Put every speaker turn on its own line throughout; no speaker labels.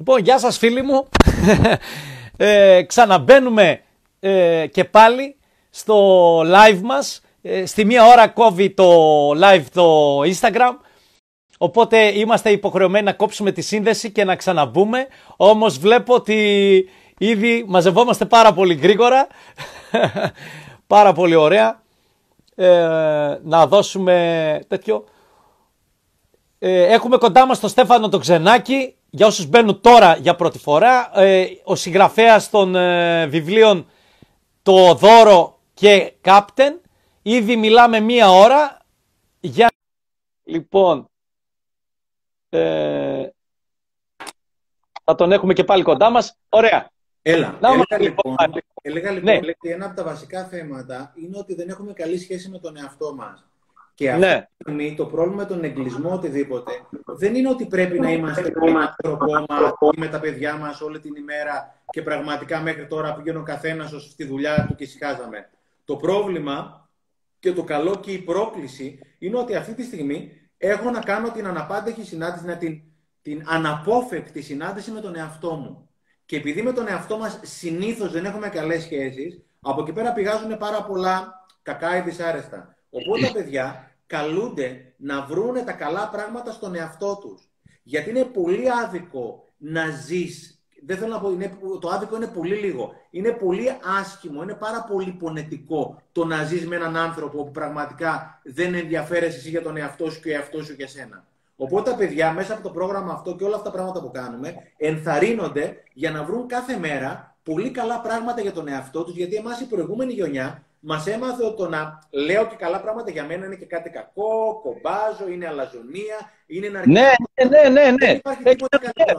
Λοιπόν, γεια σας φίλοι μου. ε, ξαναμπαίνουμε ε, και πάλι στο live μας. Ε, στη μία ώρα κόβει το live το Instagram. Οπότε είμαστε υποχρεωμένοι να κόψουμε τη σύνδεση και να ξαναμπούμε. Όμως βλέπω ότι ήδη μαζευόμαστε πάρα πολύ γρήγορα. πάρα πολύ ωραία. Ε, να δώσουμε τέτοιο. Ε, έχουμε κοντά μας τον Στέφανο τον Ξενάκη, για όσους μπαίνουν τώρα για πρώτη φορά, ε, ο συγγραφέας των ε, βιβλίων «Το δώρο» και «Κάπτεν». Ήδη μιλάμε μία ώρα για... Λοιπόν, ε, θα τον έχουμε και πάλι κοντά μας. Ωραία.
Έλα, Να, έλεγα, λοιπόν, έλεγα λοιπόν, ναι. ένα από τα βασικά θέματα είναι ότι δεν έχουμε καλή σχέση με τον εαυτό μας. Και αυτή ναι. τη στιγμή το πρόβλημα με τον εγκλισμό οτιδήποτε δεν είναι ότι πρέπει να είμαστε με το κόμμα ή με τα παιδιά μας όλη την ημέρα και πραγματικά μέχρι τώρα πήγαινε ο καθένας στη δουλειά του και ησυχάζαμε. Το πρόβλημα και το καλό και η πρόκληση είναι ότι αυτή τη στιγμή έχω να κάνω την αναπάντεχη συνάντηση, την, την αναπόφευκτη συνάντηση με τον εαυτό μου. Και επειδή με τον εαυτό μας συνήθως δεν έχουμε καλές σχέσεις, από εκεί πέρα πηγάζουν πάρα πολλά κακά ή δυσάρεστα. Οπότε τα παιδιά καλούνται να βρούνε τα καλά πράγματα στον εαυτό τους. Γιατί είναι πολύ άδικο να ζεις, δεν θέλω να πω, είναι, το άδικο είναι πολύ λίγο, είναι πολύ άσχημο, είναι πάρα πολύ πονετικό το να ζεις με έναν άνθρωπο που πραγματικά δεν ενδιαφέρεσαι εσύ για τον εαυτό σου και ο εαυτός σου για σένα. Οπότε τα παιδιά μέσα από το πρόγραμμα αυτό και όλα αυτά τα πράγματα που κάνουμε ενθαρρύνονται για να βρουν κάθε μέρα πολύ καλά πράγματα για τον εαυτό τους, γιατί εμάς η προηγούμενη γενιά Μας έμαθε ότι το να λέω και καλά πράγματα για μένα είναι και κάτι κακό, κομπάζω, είναι αλαζονία, είναι ένα
Ναι, ναι, ναι, ναι. Δεν
ναι. υπάρχει τίποτα καλύτερο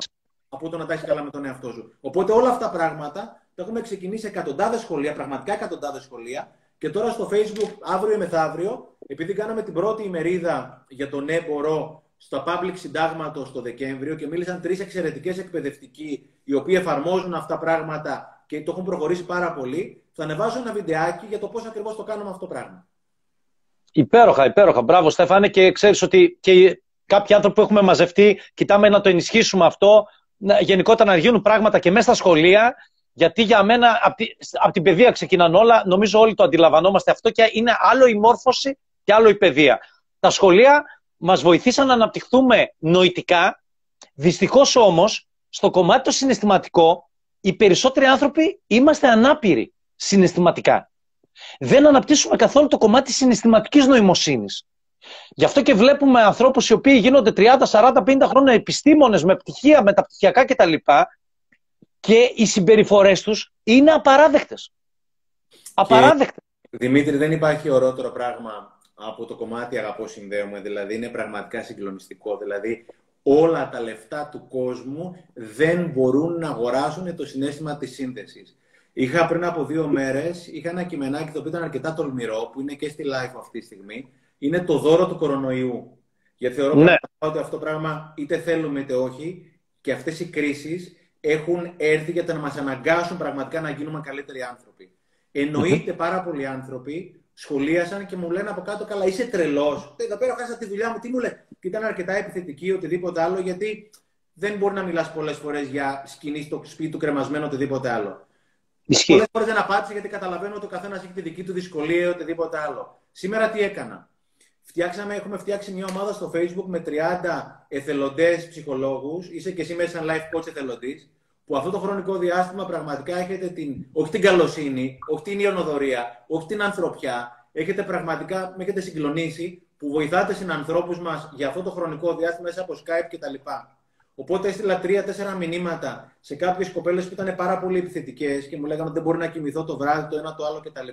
από το να τα έχεις καλά με τον εαυτό σου. Οπότε όλα αυτά τα πράγματα τα έχουμε ξεκινήσει εκατοντάδες σχολεία, πραγματικά εκατοντάδες σχολεία. Και τώρα στο Facebook, αύριο ή μεθαύριο, επειδή κάναμε την πρώτη ημερίδα για το ναι μπορώ στο public συντάγματος το Δεκέμβριο και μίλησαν τρεις εξαιρετικές εκπαιδευτικοί οι οποίοι εφαρμόζουν αυτά τα πράγματα και το έχουν προχωρήσει πάρα πολύ θα ανεβάσω ένα βιντεάκι για το πώς ακριβώς το κάνουμε αυτό το πράγμα.
Υπέροχα, υπέροχα. Μπράβο, Στέφανε. Και ξέρεις ότι και κάποιοι άνθρωποι που έχουμε μαζευτεί, κοιτάμε να το ενισχύσουμε αυτό. Γενικότερα να γίνουν πράγματα και μέσα στα σχολεία. Γιατί για μένα από τη, απ την παιδεία ξεκινάνε όλα. Νομίζω όλοι το αντιλαμβανόμαστε αυτό και είναι άλλο η μόρφωση και άλλο η παιδεία. Τα σχολεία μας βοηθήσαν να αναπτυχθούμε νοητικά. Δυστυχώς όμως, στο κομμάτι το συναισθηματικό, οι περισσότεροι άνθρωποι είμαστε ανάπηροι συναισθηματικά. Δεν αναπτύσσουμε καθόλου το κομμάτι της συναισθηματικής νοημοσύνης. Γι' αυτό και βλέπουμε ανθρώπους οι οποίοι γίνονται 30, 40, 50 χρόνια επιστήμονες με πτυχία, μεταπτυχιακά κτλ. Και οι συμπεριφορές τους είναι απαράδεκτες. Απαράδεκτες.
Δημήτρη, δεν υπάρχει ορότερο πράγμα από το κομμάτι αγαπώ συνδέομαι. Δηλαδή είναι πραγματικά συγκλονιστικό. Δηλαδή όλα τα λεφτά του κόσμου δεν μπορούν να αγοράσουν το συνέστημα της σύνδεσης. Είχα πριν από δύο μέρες είχα ένα κειμενάκι το οποίο ήταν αρκετά τολμηρό, που είναι και στη live αυτή τη στιγμή. Είναι το δώρο του κορονοϊού. Γιατί θεωρώ ναι. ότι αυτό το πράγμα είτε θέλουμε είτε όχι, και αυτές οι κρίσεις έχουν έρθει για να μας αναγκάσουν πραγματικά να γίνουμε καλύτεροι άνθρωποι. Εννοείται πάρα πολλοί άνθρωποι σχολίασαν και μου λένε από κάτω, καλά, είσαι τρελός. Εδώ πέρα χάσα τη δουλειά μου. Τι μου λέει, και ήταν αρκετά επιθετική, οτιδήποτε άλλο, γιατί δεν μπορεί να μιλάς πολλές φορές για σκηνή στο σπίτι του κρεμασμένο, οτιδήποτε άλλο. Πολλές φορές δεν απάντησε γιατί καταλαβαίνω ότι ο καθένας έχει τη δική του δυσκολία ή οτιδήποτε άλλο. Σήμερα τι έκανα. Φτιάξαμε, έχουμε φτιάξει μια ομάδα στο Facebook με 30 εθελοντές ψυχολόγους. Είσαι και εσύ μέσα σαν life coach εθελοντής. Που αυτό το χρονικό διάστημα πραγματικά έχετε την, όχι την καλοσύνη, όχι την ιονοδορία, όχι την ανθρωπιά. Έχετε πραγματικά, με έχετε συγκλονίσει που βοηθάτε συνανθρώπους μας για αυτό το χρονικό διάστημα μέσα από Skype κτλ. Οπότε έστειλα τρία-τέσσερα μηνύματα σε κάποιες κοπέλες που ήταν πάρα πολύ επιθετικές και μου λέγανε ότι δεν μπορεί να κοιμηθώ το βράδυ, το ένα το άλλο κτλ.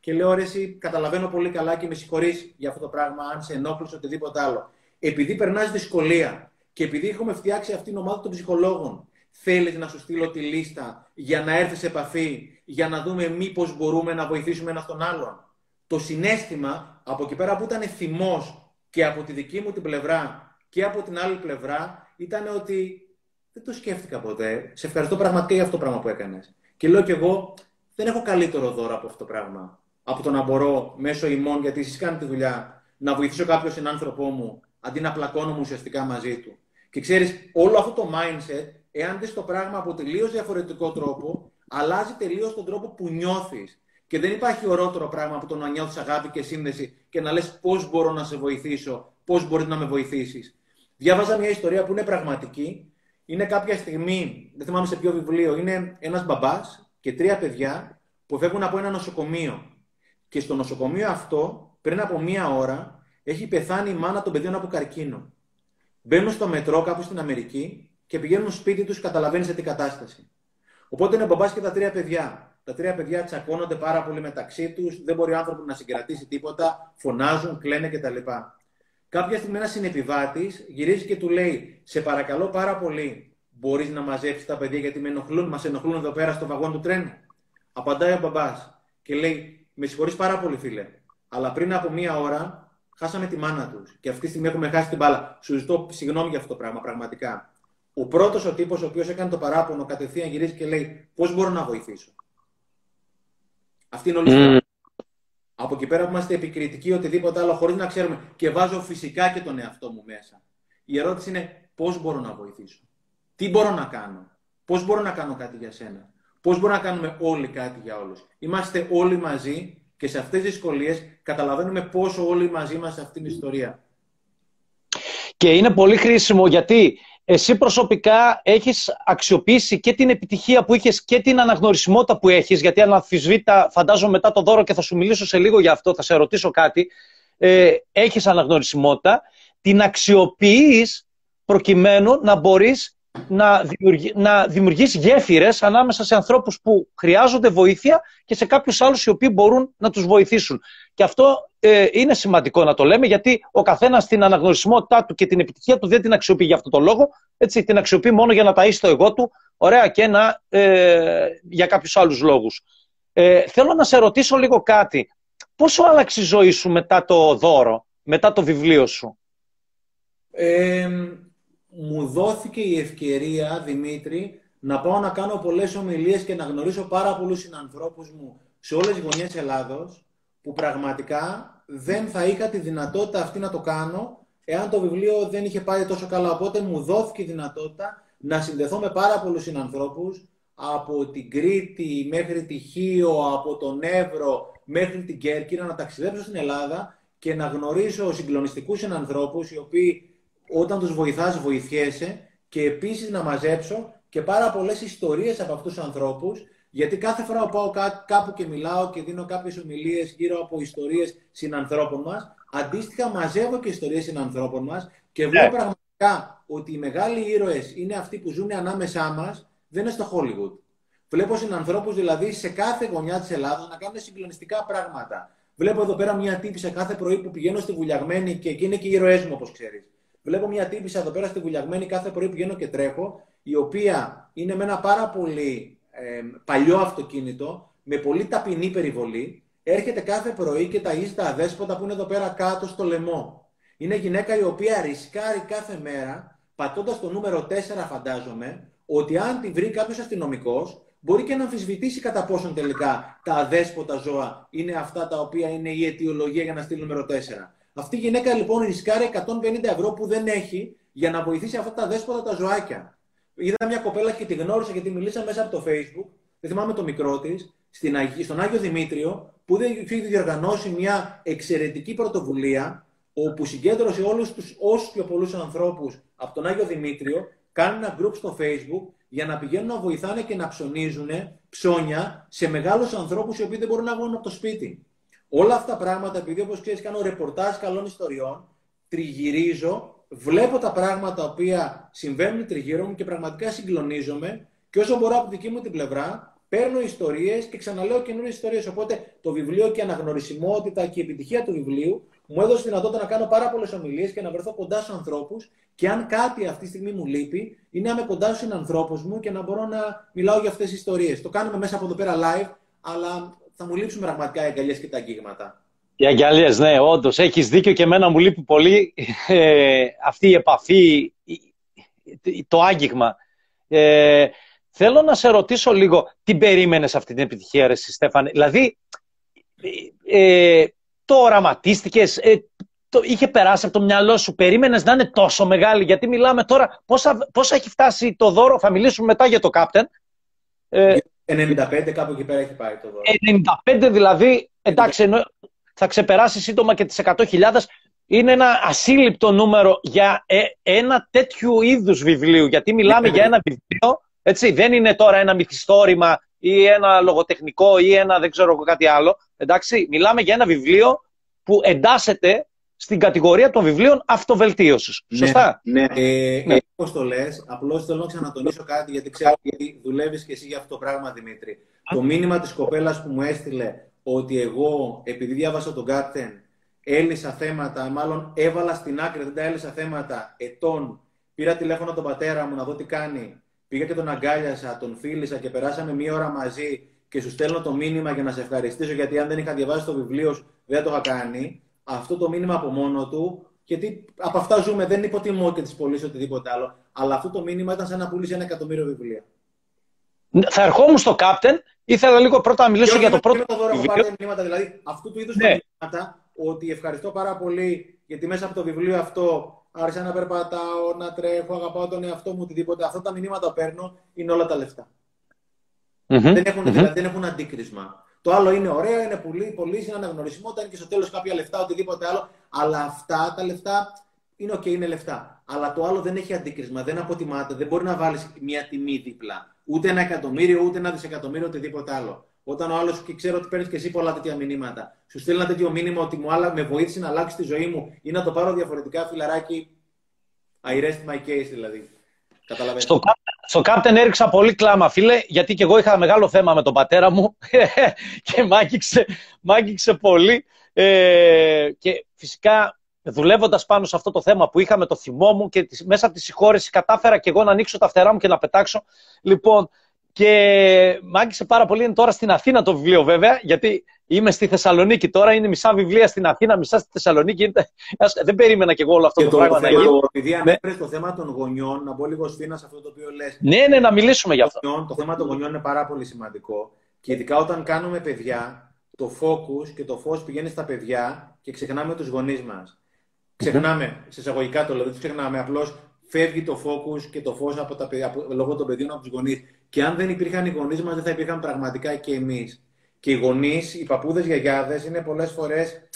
Και λέω ρε, εσύ καταλαβαίνω πολύ καλά και με συγχωρείς για αυτό το πράγμα, αν σε ενόχλησε οτιδήποτε άλλο. Επειδή περνάς δυσκολία και επειδή έχουμε φτιάξει αυτήν την ομάδα των ψυχολόγων, θέλεις να σου στείλω τη λίστα για να έρθεις σε επαφή, για να δούμε μήπως μπορούμε να βοηθήσουμε ένα τον άλλον. Το συνέστημα από εκεί πέρα που ήταν θυμός και από τη δική μου την πλευρά και από την άλλη πλευρά ήταν ότι δεν το σκέφτηκα ποτέ. Σε ευχαριστώ πραγματικά για αυτό το πράγμα που έκανες. Και λέω κι εγώ, δεν έχω καλύτερο δώρο από αυτό το πράγμα. Από το να μπορώ μέσω ημών, γιατί εσείς κάνετε τη δουλειά, να βοηθήσω κάποιον άνθρωπο μου, αντί να πλακώνω μου ουσιαστικά μαζί του. Και ξέρεις, όλο αυτό το mindset εάν δεις το πράγμα από τελείως διαφορετικό τρόπο, αλλάζει τελείως τον τρόπο που νιώθεις. Και δεν υπάρχει ορότερο πράγμα από το να νιώθεις αγάπη και σύνδεση και να λες πώς μπορώ να σε βοηθήσω, πώς μπορεί να με βοηθήσεις. Διάβαζα μια ιστορία που είναι πραγματική. Είναι κάποια στιγμή, δεν θυμάμαι σε ποιο βιβλίο, είναι ένας μπαμπάς και τρία παιδιά που φεύγουν από ένα νοσοκομείο. Και στο νοσοκομείο αυτό, πριν από μία ώρα, έχει πεθάνει η μάνα των παιδιών από καρκίνο. Μπαίνουν στο μετρό κάπου στην Αμερική και πηγαίνουν σπίτι τους, καταλαβαίνεις σε τι κατάσταση. Οπότε είναι ο μπαμπάς και τα τρία παιδιά. Τα τρία παιδιά τσακώνονται πάρα πολύ μεταξύ τους, δεν μπορεί ο άνθρωπος να συγκρατήσει τίποτα, φωνάζουν, κλαίνε κτλ. Κάποια στιγμή ένας συνεπιβάτης γυρίζει και του λέει: Σε παρακαλώ πάρα πολύ, μπορείς να μαζέψεις τα παιδιά γιατί με ενοχλούν, μας ενοχλούν εδώ πέρα στο βαγόν του τρένου. Απαντάει ο μπαμπάς και λέει: Με συγχωρείς πάρα πολύ, φίλε, αλλά πριν από μία ώρα χάσαμε τη μάνα τους και αυτή τη στιγμή έχουμε χάσει την μπάλα. Σου ζητώ συγγνώμη για αυτό το πράγμα, πραγματικά. Ο πρώτος ο τύπος ο οποίος έκανε το παράπονο κατευθείαν γυρίζει και λέει: Πώς μπορώ να βοηθήσω; Αυτή είναι όλη η mm. Από εκεί πέρα που είμαστε επικριτικοί οτιδήποτε άλλο, χωρίς να ξέρουμε και βάζω φυσικά και τον εαυτό μου μέσα. Η ερώτηση είναι πώς μπορώ να βοηθήσω; Τι μπορώ να κάνω; Πώς μπορώ να κάνω κάτι για σένα; Πώς μπορούμε να κάνουμε όλοι κάτι για όλους; Είμαστε όλοι μαζί και σε αυτές τις δυσκολίες καταλαβαίνουμε πόσο όλοι μαζί είμαστε σε αυτήν την ιστορία.
Και είναι πολύ χρήσιμο γιατί εσύ προσωπικά έχεις αξιοποιήσει και την επιτυχία που είχες και την αναγνωρισιμότητα που έχεις, γιατί αναμφισβήτα φαντάζομαι μετά το δώρο και θα σου μιλήσω σε λίγο για αυτό, θα σε ρωτήσω κάτι, ε, έχεις αναγνωρισιμότητα, την αξιοποιείς προκειμένου να μπορείς να, δημιουργεί, να δημιουργείς γέφυρες ανάμεσα σε ανθρώπους που χρειάζονται βοήθεια και σε κάποιους άλλους οι οποίοι μπορούν να τους βοηθήσουν. Και αυτό ε, είναι σημαντικό να το λέμε γιατί ο καθένας την αναγνωρισιμότητά του και την επιτυχία του δεν την αξιοποιεί για αυτό το λόγο, έτσι, την αξιοποιεί μόνο για να ταΐσει το εγώ του, ωραία και να, ε, για κάποιους άλλους λόγους. Ε, θέλω να σε ρωτήσω λίγο κάτι. Πόσο άλλαξε η ζωή σου μετά το δώρο, μετά το βιβλίο σου;
Ε, μου δόθηκε η ευκαιρία, Δημήτρη, να πάω να κάνω πολλές ομιλίες και να γνωρίσω πάρα πολλούς συνανθρώπους μου σε όλες τις γωνιές Ελλάδος, που πραγματικά δεν θα είχα τη δυνατότητα αυτή να το κάνω, εάν το βιβλίο δεν είχε πάει τόσο καλά. Οπότε μου δόθηκε η δυνατότητα να συνδεθώ με πάρα πολλούς συνανθρώπους, από την Κρήτη μέχρι τη Χίο, από τον Εύρο μέχρι την Κέρκυρα, να ταξιδέψω στην Ελλάδα και να γνωρίσω συγκλονιστικούς συνανθρώπους, οι οποίοι όταν τους βοηθάς βοηθιέσαι και επίσης να μαζέψω και πάρα πολλές ιστορίες από αυτούς τους ανθρώπους γιατί κάθε φορά που πάω κάπου και μιλάω και δίνω κάποιες ομιλίες γύρω από ιστορίες συνανθρώπων μας, αντίστοιχα μαζεύω και ιστορίες συνανθρώπων μας και βλέπω ναι. πραγματικά ότι οι μεγάλοι ήρωες είναι αυτοί που ζουν ανάμεσά μας, δεν είναι στο Hollywood. Βλέπω συνανθρώπους δηλαδή σε κάθε γωνιά της Ελλάδας να κάνουν συγκλονιστικά πράγματα. Βλέπω εδώ πέρα μια τύπη σε κάθε πρωί που πηγαίνω στη βουλιαγμένη και εκεί είναι και οι ήρωές μου, όπως ξέρεις. Βλέπω μια τύπησα εδώ πέρα στη βουλιαγμένη κάθε πρωί πηγαίνω και τρέχω, η οποία είναι με ένα πάρα πολύ ε, παλιό αυτοκίνητο, με πολύ ταπεινή περιβολή, έρχεται κάθε πρωί και ταγίζει τα αδέσποτα που είναι εδώ πέρα κάτω στο λαιμό. Είναι γυναίκα η οποία ρισκάρει κάθε μέρα, πατώντας το νούμερο 4, φαντάζομαι, ότι αν τη βρει κάποιος αστυνομικός, μπορεί και να αμφισβητήσει κατά πόσον τελικά τα αδέσποτα ζώα είναι αυτά τα οποία είναι η αιτιολογία για να στείλει νούμερο 4. Αυτή η γυναίκα λοιπόν ρισκάρει 150 ευρώ που δεν έχει για να βοηθήσει αυτά τα δέσποτα τα ζωάκια. Είδα μια κοπέλα και τη γνώρισα γιατί μιλήσα μέσα από το Facebook, δεν θυμάμαι το μικρό της, στον Άγιο Δημήτριο, που είχε διοργανώσει μια εξαιρετική πρωτοβουλία, όπου συγκέντρωσε όλους τους όσου πιο πολλούς ανθρώπους από τον Άγιο Δημήτριο, κάνει ένα group στο Facebook για να πηγαίνουν να βοηθάνε και να ψωνίζουν ψώνια σε μεγάλους ανθρώπους οι οποίοι δεν μπορούν να βγουν από το σπίτι. Όλα αυτά τα πράγματα, επειδή όπως ξέρεις, κάνω ρεπορτάζ καλών ιστοριών, τριγυρίζω, βλέπω τα πράγματα τα οποία συμβαίνουν τριγύρω μου και πραγματικά συγκλονίζομαι και όσο μπορώ από δική μου την πλευρά, παίρνω ιστορίες και ξαναλέω καινούριες ιστορίες. Οπότε το βιβλίο και η αναγνωρισιμότητα και η επιτυχία του βιβλίου μου έδωσε τη δυνατότητα να κάνω πάρα πολλές ομιλίες και να βρεθώ κοντά στους ανθρώπους. Και αν κάτι αυτή τη στιγμή μου λείπει, είναι να είμαι κοντά στους ανθρώπου μου και να μπορώ να μιλάω για αυτές τις ιστορίες. Το κάνουμε μέσα από εδώ πέρα live, αλλά θα μου λείψουν πραγματικά οι αγκαλιές και τα αγγίγματα.
Οι αγκαλιέ, ναι, όντως. Έχεις δίκιο και εμένα μου λείπει πολύ ε, αυτή η επαφή, το άγγιγμα. Ε, θέλω να σε ρωτήσω λίγο, τι περίμενες αυτή την επιτυχία, ρε Στέφανε; Δηλαδή, ε, το οραματίστηκες, το είχε περάσει από το μυαλό σου, περίμενες να είναι τόσο μεγάλη; Γιατί μιλάμε τώρα, πόσα, πόσα έχει φτάσει το δώρο, θα μιλήσουμε μετά για το Κάπτεν.
95 κάπου εκεί πέρα έχει πάει το δώρο.
95 δηλαδή, εντάξει, ενώ θα ξεπεράσει σύντομα και τις 100.000. Είναι ένα ασύλληπτο νούμερο για ε, ένα τέτοιου είδους βιβλίου. Γιατί μιλάμε για ένα βιβλίο, έτσι, δεν είναι τώρα ένα μυθιστόρημα ή ένα λογοτεχνικό ή ένα δεν ξέρω κάτι άλλο. Εντάξει, μιλάμε για ένα βιβλίο που εντάσσεται στην κατηγορία των βιβλίων αυτοβελτίωσης.
Ναι,
Σωστά;
Ναι, ε, ναι. Όπω το λες, απλώς θέλω να ξανατονίσω κάτι, γιατί ξέρω ότι δουλεύεις και εσύ για αυτό το πράγμα, Δημήτρη. Το μήνυμα της κοπέλας που μου έστειλε ότι εγώ, επειδή διάβασα τον Κάπτεν, έλυσα θέματα, μάλλον έβαλα στην άκρη, δεν τα έλυσα θέματα ετών. Πήρα τηλέφωνο τον πατέρα μου να δω τι κάνει. Πήγα και τον αγκάλιασα, τον φίλησα και περάσαμε μία ώρα μαζί και σου στέλνω το μήνυμα για να σε ευχαριστήσω γιατί αν δεν είχα διαβάσει το βιβλίο σου δεν το είχα κάνει αυτό το μήνυμα από μόνο του, γιατί από αυτά ζούμε, δεν υποτιμώ και τις πωλήσεις οτιδήποτε άλλο, αλλά αυτό το μήνυμα ήταν σαν να πουλήσει ένα εκατομμύριο βιβλία.
Θα ερχόμουν στο Captain, ήθελα λίγο πρώτα να μιλήσω για το πρώτο.
το δώρο έχω μηνύματα, δηλαδή αυτού του είδους ναι. τα μηνύματα, ότι ευχαριστώ πάρα πολύ γιατί μέσα από το βιβλίο αυτό άρχισα να περπατάω, να τρέχω, αγαπάω τον εαυτό μου, οτιδήποτε. Αυτά τα μηνύματα παίρνω είναι όλα τα λεφτα mm-hmm. Δεν, έχουν, mm-hmm. δηλαδή, δεν έχουν αντίκρισμα. Το άλλο είναι ωραίο, είναι πολύ, πολύ, είναι αναγνωρισμό, είναι και στο τέλος κάποια λεφτά, οτιδήποτε άλλο. Αλλά αυτά τα λεφτά είναι OK, είναι λεφτά. Αλλά το άλλο δεν έχει αντίκρισμα, δεν αποτιμάται, δεν μπορεί να βάλεις μια τιμή δίπλα. Ούτε ένα εκατομμύριο, ούτε ένα δισεκατομμύριο, οτιδήποτε άλλο. Όταν ο άλλος, και ξέρω ότι παίρνεις και εσύ πολλά τέτοια μηνύματα, σου στείλει ένα τέτοιο μήνυμα ότι μου άλλα, με βοήθησε να αλλάξει τη ζωή μου ή να το πάρω διαφορετικά, φιλαράκι. I rest my case δηλαδή.
Στο, στο Captain έριξα πολύ κλάμα, φίλε, γιατί και εγώ είχα μεγάλο θέμα με τον πατέρα μου και μ' άγγιξε, πολύ. Ε, και φυσικά δουλεύοντας πάνω σε αυτό το θέμα που είχα με το θυμό μου και μέσα από τη συγχώρεση κατάφερα και εγώ να ανοίξω τα φτερά μου και να πετάξω. Λοιπόν, και μ' άγγιξε πάρα πολύ. Είναι τώρα στην Αθήνα το βιβλίο βέβαια, γιατί είμαι στη Θεσσαλονίκη τώρα. Είναι μισά βιβλία στην Αθήνα, μισά στη Θεσσαλονίκη. Δεν περίμενα και εγώ όλο αυτό
και
το, πράγμα
να γίνει. Επειδή ναι. ανέφερε το θέμα των γονιών, να μπω λίγο σφίνα σε αυτό το οποίο λες.
Ναι, ναι, να μιλήσουμε γι' αυτό.
Το θέμα των γονιών είναι πάρα πολύ σημαντικό. Και ειδικά όταν κάνουμε παιδιά, το focus και το φως πηγαίνει στα παιδιά και ξεχνάμε τους γονείς μας. Ξεχνάμε, σε εισαγωγικά το λέω, δεν ξεχνάμε. Απλώς φεύγει το focus και το φως από τα, από, λόγω των παιδιών από τους γονείς. Και αν δεν υπήρχαν οι γονείς μας, δεν θα υπήρχαν πραγματικά και εμείς. Και οι γονείς, οι παππούδες γιαγιάδες, είναι πολλές φορές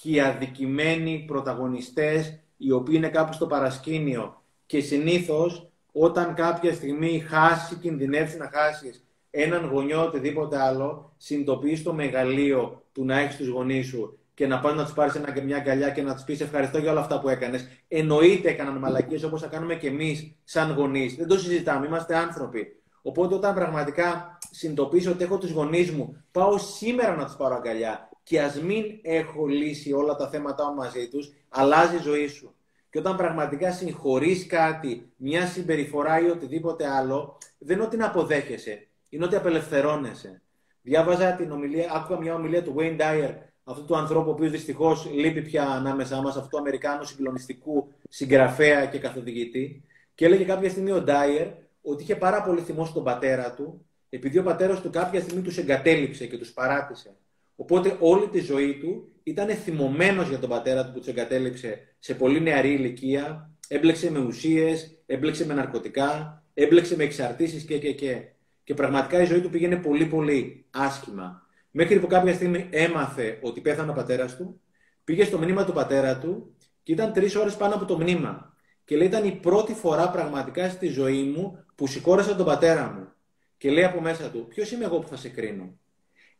και οι αδικημένοι πρωταγωνιστές, οι οποίοι είναι κάπου στο παρασκήνιο. Και συνήθως, όταν κάποια στιγμή χάσει, κινδυνεύσει να χάσεις έναν γονιό οτιδήποτε άλλο, συνειδητοποιείς το μεγαλείο του να έχεις τους γονείς σου και να πας να τους πάρεις μια αγκαλιά και να τους πεις ευχαριστώ για όλα αυτά που έκανες. Εννοείται έκαναν μαλακίες όπως θα κάνουμε και εμείς σαν γονείς. Δεν το συζητάμε, είμαστε άνθρωποι. Οπότε όταν πραγματικά συνειδητοποιήσω ότι έχω τους γονείς μου, πάω σήμερα να τους πάρω αγκαλιά και ας μην έχω λύσει όλα τα θέματα μου μαζί τους, αλλάζει η ζωή σου. Και όταν πραγματικά συγχωρείς κάτι, μια συμπεριφορά ή οτιδήποτε άλλο, δεν είναι ότι να αποδέχεσαι, είναι ότι απελευθερώνεσαι. Διάβαζα την ομιλία, άκουγα μια ομιλία του Wayne Dyer, αυτού του ανθρώπου, ο οποίος δυστυχώς λείπει πια ανάμεσά μας, αυτού του Αμερικάνου συγκλονιστικού συγγραφέα και καθοδηγητή. Και έλεγε κάποια στιγμή ο Ντάιερ ότι είχε πάρα πολύ θυμό στον πατέρα του, επειδή ο πατέρας του κάποια στιγμή τους εγκατέλειψε και τους παράτησε. Οπότε όλη τη ζωή του ήταν θυμωμένος για τον πατέρα του που τους εγκατέλειψε σε πολύ νεαρή ηλικία, έμπλεξε με ουσίες, έμπλεξε με ναρκωτικά, έμπλεξε με εξαρτήσεις και, και, και. Και πραγματικά η ζωή του πήγαινε πολύ πολύ άσχημα. Μέχρι που κάποια στιγμή έμαθε ότι πέθανε ο πατέρας του, πήγε στο μνήμα του πατέρα του και ήταν τρεις ώρες πάνω από το μνήμα. Και λέει: Ήταν η πρώτη φορά πραγματικά στη ζωή μου που σηκώρασα τον πατέρα μου. Και λέει από μέσα του: Ποιος είμαι εγώ που θα σε κρίνω;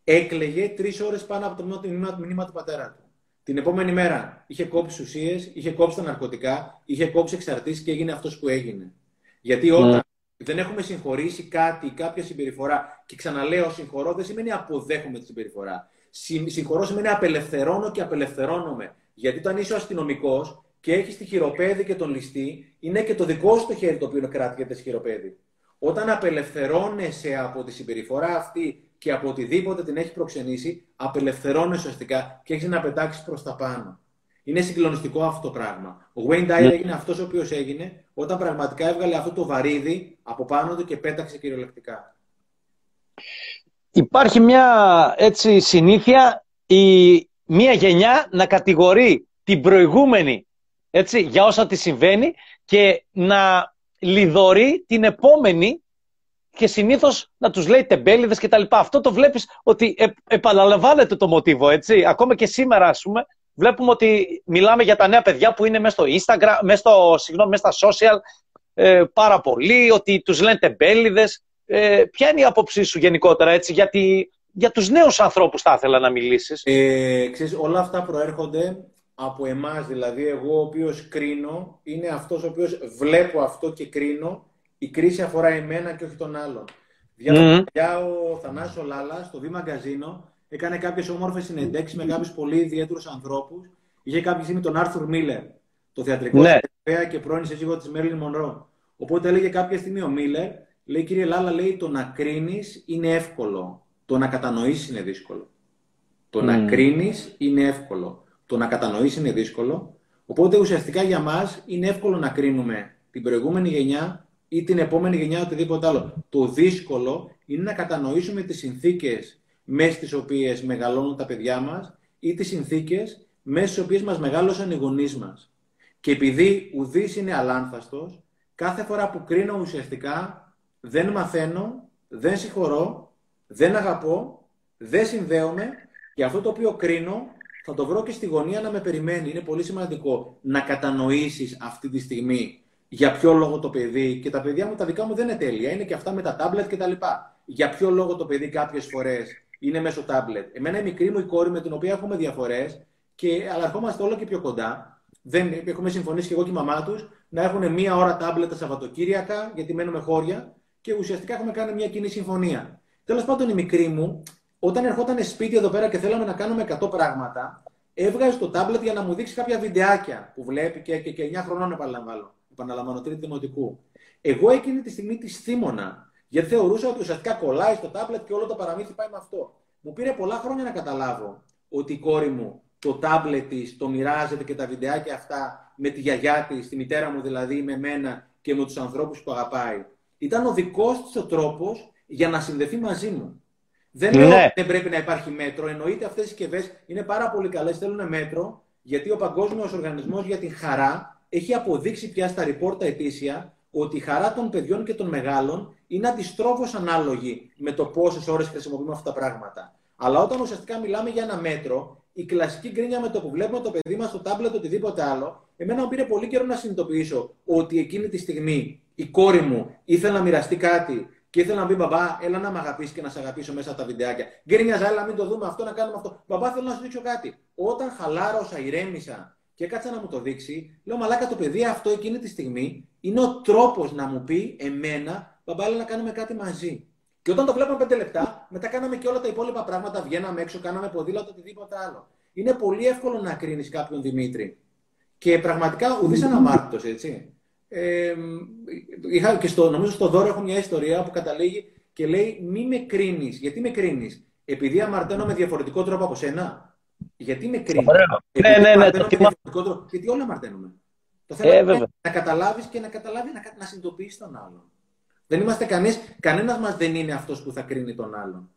Έκλεγε τρεις ώρες πάνω από το μνήμα του πατέρα του. Την επόμενη μέρα είχε κόψει ουσίες, είχε κόψει τα ναρκωτικά, είχε κόψει εξαρτήσεις και έγινε αυτός που έγινε. Γιατί όταν ναι. Δεν έχουμε συγχωρήσει κάτι, κάποια συμπεριφορά, και ξαναλέω, συγχωρώ δεν σημαίνει αποδέχομαι τη συμπεριφορά. Συγχωρώ σημαίνει απελευθερώνω και απελευθερώνομαι. Γιατί όταν είσαι ο αστυνομικός, και έχεις τη χειροπέδη και τον ληστή, είναι και το δικό σου το χέρι το οποίο κράτηκε τη χειροπέδη. Όταν απελευθερώνεσαι από τη συμπεριφορά αυτή και από οτιδήποτε την έχει προξενήσει, απελευθερώνεσαι ουσιαστικά και έχεις να πετάξεις προς τα πάνω. Είναι συγκλονιστικό αυτό το πράγμα. Ο Wayne Dyer ναι. έγινε αυτός ο οποίος έγινε όταν πραγματικά έβγαλε αυτό το βαρύδι από πάνω του και πέταξε κυριολεκτικά.
Υπάρχει μια έτσι συνήθεια η μία γενιά να κατηγορεί την προηγούμενη έτσι, για όσα της συμβαίνει και να λιδωρεί την επόμενη και συνήθως να τους λέει τεμπέληδες κτλ. Αυτό το βλέπεις ότι ε, επαναλαμβάνεται το μοτίβο, έτσι. Ακόμα και σήμερα, ας πούμε, βλέπουμε ότι μιλάμε για τα νέα παιδιά που είναι μέσα στο Instagram, μέσα, στο, συγγνώμη, μέσα στα social ε, πάρα πολύ, ότι τους λένε τεμπέληδες. Ε, ποια είναι η άποψή σου γενικότερα, έτσι, γιατί για τους νέους ανθρώπους θα ήθελα να μιλήσεις;
Ε, ξέρεις, όλα αυτά προέρχονται από εμάς, δηλαδή εγώ ο οποίος κρίνω, είναι αυτός ο οποίος βλέπω αυτό και κρίνω η κρίση αφορά εμένα και όχι τον άλλον. Διάβασα mm. ο Θανάσης Λάλα στο Β Μαγκαζίνο έκανε κάποιες όμορφες συνεντέξει με κάποιους πολύ ιδιαίτερους ανθρώπους. Είχε κάποια στιγμή τον Άρθουρ Μίλλερ, το θεατρικό ναι. και πρώην σύζυγο της Μέρλιν Μονρό. Οπότε έλεγε κάποια στιγμή ο Μίλλερ, λέει κύριε Λάλα, λέει το να κρίνεις είναι εύκολο. Το να κατανοήσεις είναι δύσκολο. Το να κρίνεις είναι εύκολο. Το να κατανοήσεις είναι δύσκολο. Οπότε ουσιαστικά για μας είναι εύκολο να κρίνουμε την προηγούμενη γενιά ή την επόμενη γενιά οτιδήποτε άλλο. Το δύσκολο είναι να κατανοήσουμε τις συνθήκες μέσα στις οποίες μεγαλώνουν τα παιδιά μας ή τις συνθήκες μέσα στις οποίες μας μεγάλωσαν οι γονείς μας. Και επειδή ουδής είναι αλάνθαστος, κάθε φορά που κρίνω ουσιαστικά δεν μαθαίνω, δεν συγχωρώ, δεν αγαπώ, δεν συνδέομαι και αυτό το οποίο κρίνω θα το βρω και στη γωνία να με περιμένει. Είναι πολύ σημαντικό να κατανοήσεις αυτή τη στιγμή για ποιο λόγο το παιδί, και τα παιδιά μου τα δικά μου δεν είναι τέλεια, είναι και αυτά με τα τάμπλετ κτλ. Για ποιο λόγο το παιδί κάποιες φορές είναι μέσω τάμπλετ. Εμένα η μικρή μου η κόρη με την οποία έχουμε διαφορές, αλλά ερχόμαστε όλο και πιο κοντά. Δεν, έχουμε συμφωνήσει και εγώ και η μαμά τους να έχουν μία ώρα τάμπλετ τα Σαββατοκύριακα, γιατί μένουμε χώρια, και ουσιαστικά έχουμε κάνει μια κοινή συμφωνία. Τέλος πάντων, η μικρή μου, όταν ερχόταν σπίτι εδώ πέρα και θέλαμε να κάνουμε 100 πράγματα, έβγαζε το τάμπλετ για να μου δείξει κάποια βιντεάκια που βλέπει και, και, και 9 χρονών επαναλαμβάνω επαναλαμβάνω, τρίτη δημοτικού. Εγώ εκείνη τη στιγμή τη θύμωνα, γιατί θεωρούσα ότι ουσιαστικά κολλάει στο τάμπλετ και όλο το παραμύθι πάει με αυτό. Μου πήρε πολλά χρόνια να καταλάβω ότι η κόρη μου το τάμπλετ της το μοιράζεται και τα βιντεάκια αυτά με τη γιαγιά της, τη μητέρα μου δηλαδή, με μένα και με τους ανθρώπους που αγαπάει. Ήταν ο δικός της ο τρόπος για να συνδεθεί μαζί μου. Δεν λέω ναι. ότι δεν πρέπει να υπάρχει μέτρο. Εννοείται αυτές οι συσκευές είναι πάρα πολύ καλές, θέλουν μέτρο, γιατί ο Παγκόσμιος Οργανισμός για την Χαρά έχει αποδείξει πια στα ρηπόρτα ετήσια ότι η χαρά των παιδιών και των μεγάλων είναι αντιστρόφως ανάλογη με το πόσες ώρες χρησιμοποιούμε αυτά τα πράγματα. Αλλά όταν ουσιαστικά μιλάμε για ένα μέτρο, η κλασική γκρίνια με το που βλέπουμε το παιδί μας στο τάμπλετ οτιδήποτε άλλο, εμένα μου πήρε πολύ καιρό να συνειδητοποιήσω ότι εκείνη τη στιγμή η κόρη μου ήθελε να μοιραστεί κάτι και ήθελε να πει μπαμπά, έλα να με αγαπήσεις και να σε αγαπήσω μέσα από τα βιντεάκια. Γκρίνιαζα, έλα μην το δούμε αυτό, να κάνουμε αυτό. Μπαμπά, θέλω να σου δείξω κάτι. Όταν χαλάρωσα, ηρέμησα και έκατσα να μου το δείξει. Λέω, Μαλάκα, το παιδί αυτό εκείνη τη στιγμή είναι ο τρόπος να μου πει εμένα, μπαμπάλα, να κάνουμε κάτι μαζί. Και όταν το βλέπαμε πέντε λεπτά, μετά κάναμε και όλα τα υπόλοιπα πράγματα. Βγαίναμε έξω, κάναμε ποδήλατο, οτιδήποτε άλλο. Είναι πολύ εύκολο να κρίνεις κάποιον Δημήτρη. Και πραγματικά ουδή αναμάρτητο, έτσι. Ε, είχα και στο, νομίζω στο δώρο έχω μια ιστορία που καταλήγει και λέει: Μη με κρίνεις. Γιατί με κρίνεις, Επειδή αμαρταίνω με διαφορετικό τρόπο από σένα. Γιατί με κρίνεις;
Ναι, ναι, ναι. Το
Γιατί όλα μαρταίνουμε. Το θέμα ε, είναι να καταλάβεις και να καταλάβει να, να συνειδητοποιήσει τον άλλον. Δεν είμαστε κανείς, κανένας μας δεν είναι αυτός που θα κρίνει τον άλλον.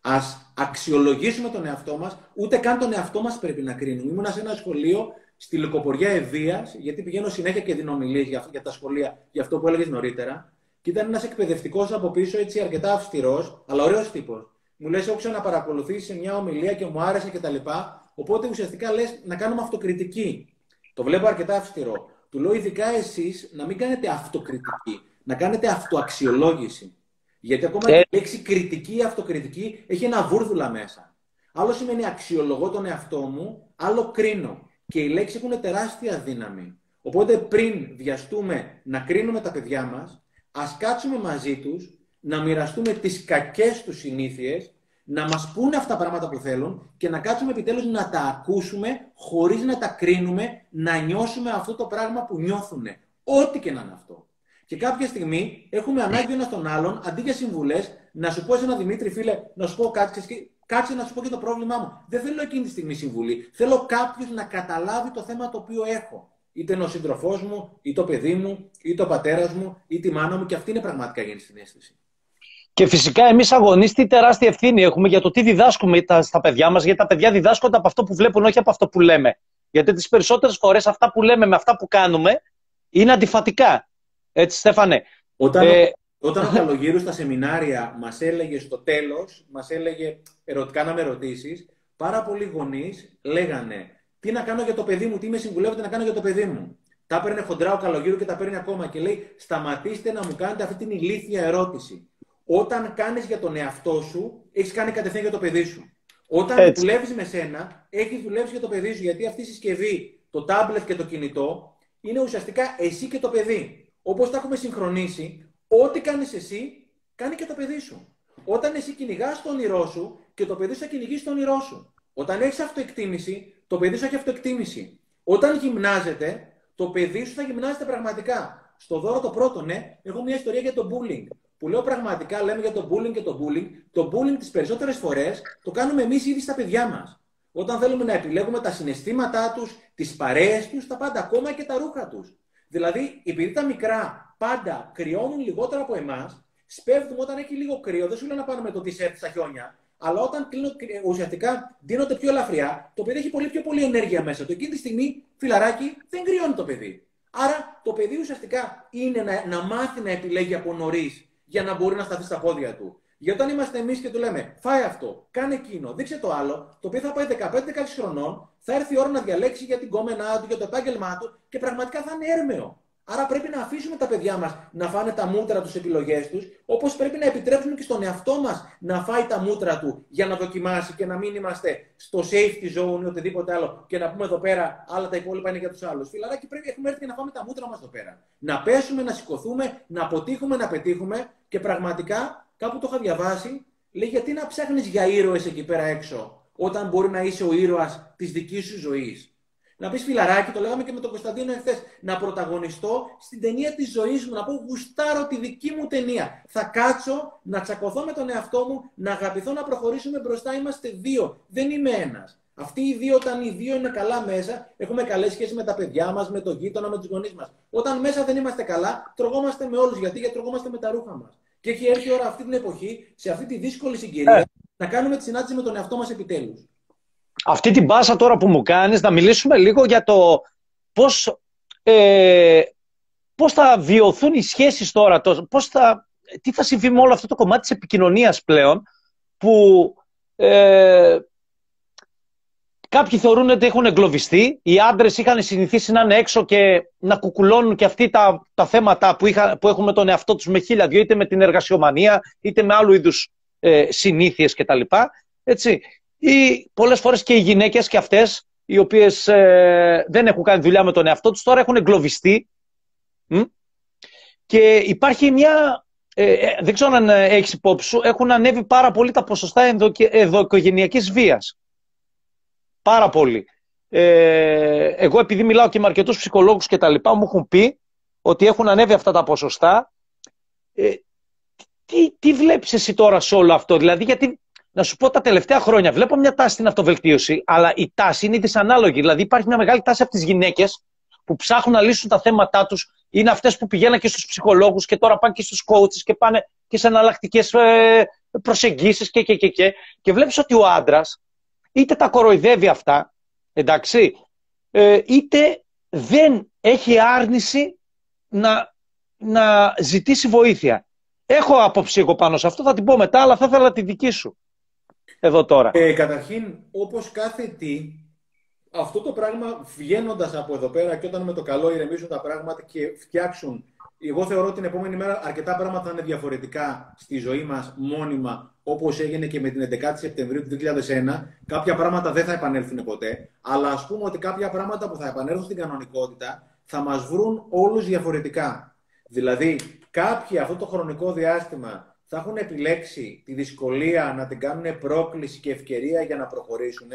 Α αξιολογήσουμε τον εαυτό μας, ούτε καν τον εαυτό μας πρέπει να κρίνουμε. Ήμουνα σε ένα σχολείο στη Λυκοποριά Ευεία, γιατί πηγαίνω συνέχεια και δίνω ομιλίες για, για τα σχολεία, για αυτό που έλεγες νωρίτερα. Και ήταν ένας εκπαιδευτικός από πίσω, έτσι αρκετά αυστηρός, αλλά ωραίος τύπος μου λες, έχω να παρακολουθήσει μια ομιλία και μου άρεσε κτλ. Οπότε ουσιαστικά λες να κάνουμε αυτοκριτική. Το βλέπω αρκετά αυστηρό. Του λέω ειδικά εσείς να μην κάνετε αυτοκριτική, να κάνετε αυτοαξιολόγηση. Γιατί ακόμα ε... η λέξη κριτική ή αυτοκριτική έχει ένα βούρδουλα μέσα. Άλλο σημαίνει αξιολογώ τον εαυτό μου, άλλο κρίνω. Και οι λέξεις έχουν τεράστια δύναμη. Οπότε πριν βιαστούμε να κρίνουμε τα παιδιά μας, ας κάτσουμε μαζί τους να μοιραστούμε τις κακές τους συνήθειες, να μας πούνε αυτά τα πράγματα που θέλουν και να κάτσουμε επιτέλους να τα ακούσουμε χωρίς να τα κρίνουμε, να νιώσουμε αυτό το πράγμα που νιώθουν. Ό,τι και να είναι αυτό. Και κάποια στιγμή έχουμε ανάγκη ένας τον άλλον, αντί για συμβουλές, να σου πω σε ένα Δημήτρη, φίλε, να σου πω κάτι, κάτσε να σου πω και το πρόβλημά μου. Δεν θέλω εκείνη τη στιγμή συμβουλή. Θέλω κάποιος να καταλάβει το θέμα το οποίο έχω. Είτε είναι ο σύντροφός μου, είτε το παιδί μου, είτε ο πατέρας μου, είτε η μάνα μου, και αυτή είναι πραγματικά η συνέστηση.
Και φυσικά εμείς αγωνεί τι τεράστια ευθύνη έχουμε για το τι διδάσκουμε στα παιδιά μας, γιατί τα παιδιά διδάσκονται από αυτό που βλέπουν, όχι από αυτό που λέμε. Γιατί τις περισσότερες φορές αυτά που λέμε με αυτά που κάνουμε είναι αντιφατικά. Έτσι, Στέφανε.
Όταν, ε... όταν ο Καλογύρους στα σεμινάρια μας έλεγε στο τέλος, μας έλεγε, ερωτικά να με ρωτήσεις, πάρα πολλοί γονείς λέγανε τι να κάνω για το παιδί μου, τι με συμβουλεύετε να κάνω για το παιδί μου. Τα έπαιρνε χοντρά ο Καλογύρου και τα παίρνει ακόμα και λέει: Σταματήστε να μου κάνετε αυτή την ηλίθια ερώτηση. Όταν κάνεις για τον εαυτό σου, έχεις κάνει κατευθείαν για το παιδί σου. Όταν δουλεύεις με σένα, έχεις δουλέψει για το παιδί σου. Γιατί αυτή η συσκευή, το τάμπλετ και το κινητό, είναι ουσιαστικά εσύ και το παιδί. Όπως τα έχουμε συγχρονίσει, ό,τι κάνεις εσύ, κάνει και το παιδί σου. Όταν εσύ κυνηγάς το όνειρό σου και το παιδί σου θα κυνηγήσει το όνειρό σου. Όταν έχεις αυτοεκτίμηση, το παιδί σου έχει αυτοεκτίμηση. Όταν γυμνάζεται, το παιδί σου θα γυμνάζεται πραγματικά. Στο δώρο το πρώτο, ναι, έχω μια ιστορία για το bullying. Που λέω πραγματικά, λέμε για το bullying και το bullying. Το bullying τις περισσότερες φορές το κάνουμε εμείς ήδη στα παιδιά μας. Όταν θέλουμε να επιλέγουμε τα συναισθήματά τους, τις παρέες τους, τα πάντα, ακόμα και τα ρούχα τους. Δηλαδή, επειδή τα μικρά πάντα κρυώνουν λιγότερο από εμάς, σπέβδουμε όταν έχει λίγο κρύο. Δεν σου λέω να πάμε με το t-shirt στα χιόνια. Αλλά όταν κλείνω, ουσιαστικά δίνονται πιο ελαφριά, το παιδί έχει πολύ πιο πολύ ενέργεια μέσα του. Εκείνη τη στιγμή, φιλαράκι, δεν κρυώνει το παιδί. Άρα το παιδί ουσιαστικά είναι να, να μάθει να επιλέγει από νωρίς για να μπορεί να σταθεί στα πόδια του. Γιατί όταν είμαστε εμείς και του λέμε, φάει αυτό, κάνε εκείνο, δείξε το άλλο, το οποίο θα πάει 15-16 χρονών, θα έρθει η ώρα να διαλέξει για την κόμενά του, για το επάγγελμά του και πραγματικά θα είναι έρμεο. Άρα πρέπει να αφήσουμε τα παιδιά μας να φάνε τα μούτρα τους επιλογές τους, όπως πρέπει να επιτρέψουμε και στον εαυτό μας να φάει τα μούτρα του για να δοκιμάσει και να μην είμαστε στο safety zone ή οτιδήποτε άλλο και να πούμε εδώ πέρα, άλλα τα υπόλοιπα είναι για τους άλλους. Φιλαράκι, πρέπει έχουμε έρθει και να φάμε τα μούτρα μας εδώ πέρα. Να πέσουμε, να σηκωθούμε, να αποτύχουμε, να πετύχουμε και πραγματικά κάπου το είχα διαβάσει. Λέει γιατί να ψάχνεις για ήρωες εκεί πέρα έξω, όταν μπορεί να είσαι ο ήρωας της δικής σου ζωής. Να πεις φιλαράκι, το λέγαμε και με τον Κωνσταντίνο εχθές, να πρωταγωνιστώ στην ταινία της ζωής μου, να πω γουστάρω τη δική μου ταινία. Θα κάτσω να τσακωθώ με τον εαυτό μου, να αγαπηθώ, να προχωρήσουμε μπροστά. Είμαστε δύο. Δεν είμαι ένας. Αυτοί οι δύο, όταν οι δύο είναι καλά μέσα, έχουμε καλέ σχέσεις με τα παιδιά μας, με τον γείτονα, με τους γονείς μας. Όταν μέσα δεν είμαστε καλά, τρογόμαστε με όλους. Γιατί, γιατί τρογόμαστε με τα ρούχα μας. Και έχει έρθει η ώρα αυτή την εποχή, σε αυτή τη δύσκολη συγκυρία, ε. να κάνουμε τη συνάντηση με τον εαυτό μας επιτέλους
αυτή την πάσα τώρα που μου κάνεις να μιλήσουμε λίγο για το πώς, ε, πώς θα βιωθούν οι σχέσεις τώρα, το, πώς θα, τι θα συμβεί με όλο αυτό το κομμάτι της επικοινωνίας πλέον που ε, κάποιοι θεωρούν ότι έχουν εγκλωβιστεί, οι άντρες είχαν συνηθίσει να είναι έξω και να κουκουλώνουν και αυτοί τα, τα θέματα που, είχα, που έχουν με τον εαυτό τους με χίλια δυο, είτε με την εργασιομανία, είτε με άλλου είδους ε, συνήθειες κτλ. Έτσι ή πολλές φορές και οι γυναίκες και αυτές οι οποίες ε, δεν έχουν κάνει δουλειά με τον εαυτό τους τώρα έχουν εγκλωβιστεί και υπάρχει μια ε, ε, δεν ξέρω αν έχεις υπόψη σου, έχουν ανέβει πάρα πολύ τα ποσοστά ενδοοικογενειακής βίας. Πάρα πολύ. εγώ επειδή μιλάω και με αρκετούς ψυχολόγους και τα λοιπά, μου έχουν πει ότι έχουν ανέβει αυτά τα ποσοστά. τι, τι βλέπεις εσύ τώρα σε όλο αυτό, δηλαδή γιατί να σου πω τα τελευταία χρόνια βλέπω μια τάση στην αυτοβελτίωση, αλλά η τάση είναι δυσανάλογη. Δηλαδή υπάρχει μια μεγάλη τάση από τις γυναίκες που ψάχνουν να λύσουν τα θέματα τους. Είναι αυτές που πηγαίνουν και στους ψυχολόγους και τώρα πάνε και στους coaches και πάνε και σε εναλλακτικές ε, προσεγγίσεις και, και, και, και. Και βλέπεις ότι ο άντρας είτε τα κοροϊδεύει αυτά, εντάξει, ε, είτε δεν έχει άρνηση να, να ζητήσει βοήθεια. Έχω άποψη εγώ πάνω σε αυτό, θα την πω μετά, αλλά θα ήθελα τη δική σου εδώ τώρα.
Ε, καταρχήν, όπως κάθε τι, αυτό το πράγμα βγαίνοντας από εδώ πέρα και όταν με το καλό ηρεμήσουν τα πράγματα και φτιάξουν. Εγώ θεωρώ ότι την επόμενη μέρα αρκετά πράγματα θα είναι διαφορετικά στη ζωή μας μόνιμα, όπως έγινε και με την 11η Σεπτεμβρίου του 2001. Κάποια πράγματα δεν θα επανέλθουν ποτέ. Αλλά ας πούμε ότι κάποια πράγματα που θα επανέλθουν στην κανονικότητα θα μας βρουν όλους διαφορετικά. Δηλαδή, κάποιοι αυτό το χρονικό διάστημα θα έχουν επιλέξει τη δυσκολία να την κάνουν πρόκληση και ευκαιρία για να προχωρήσουν.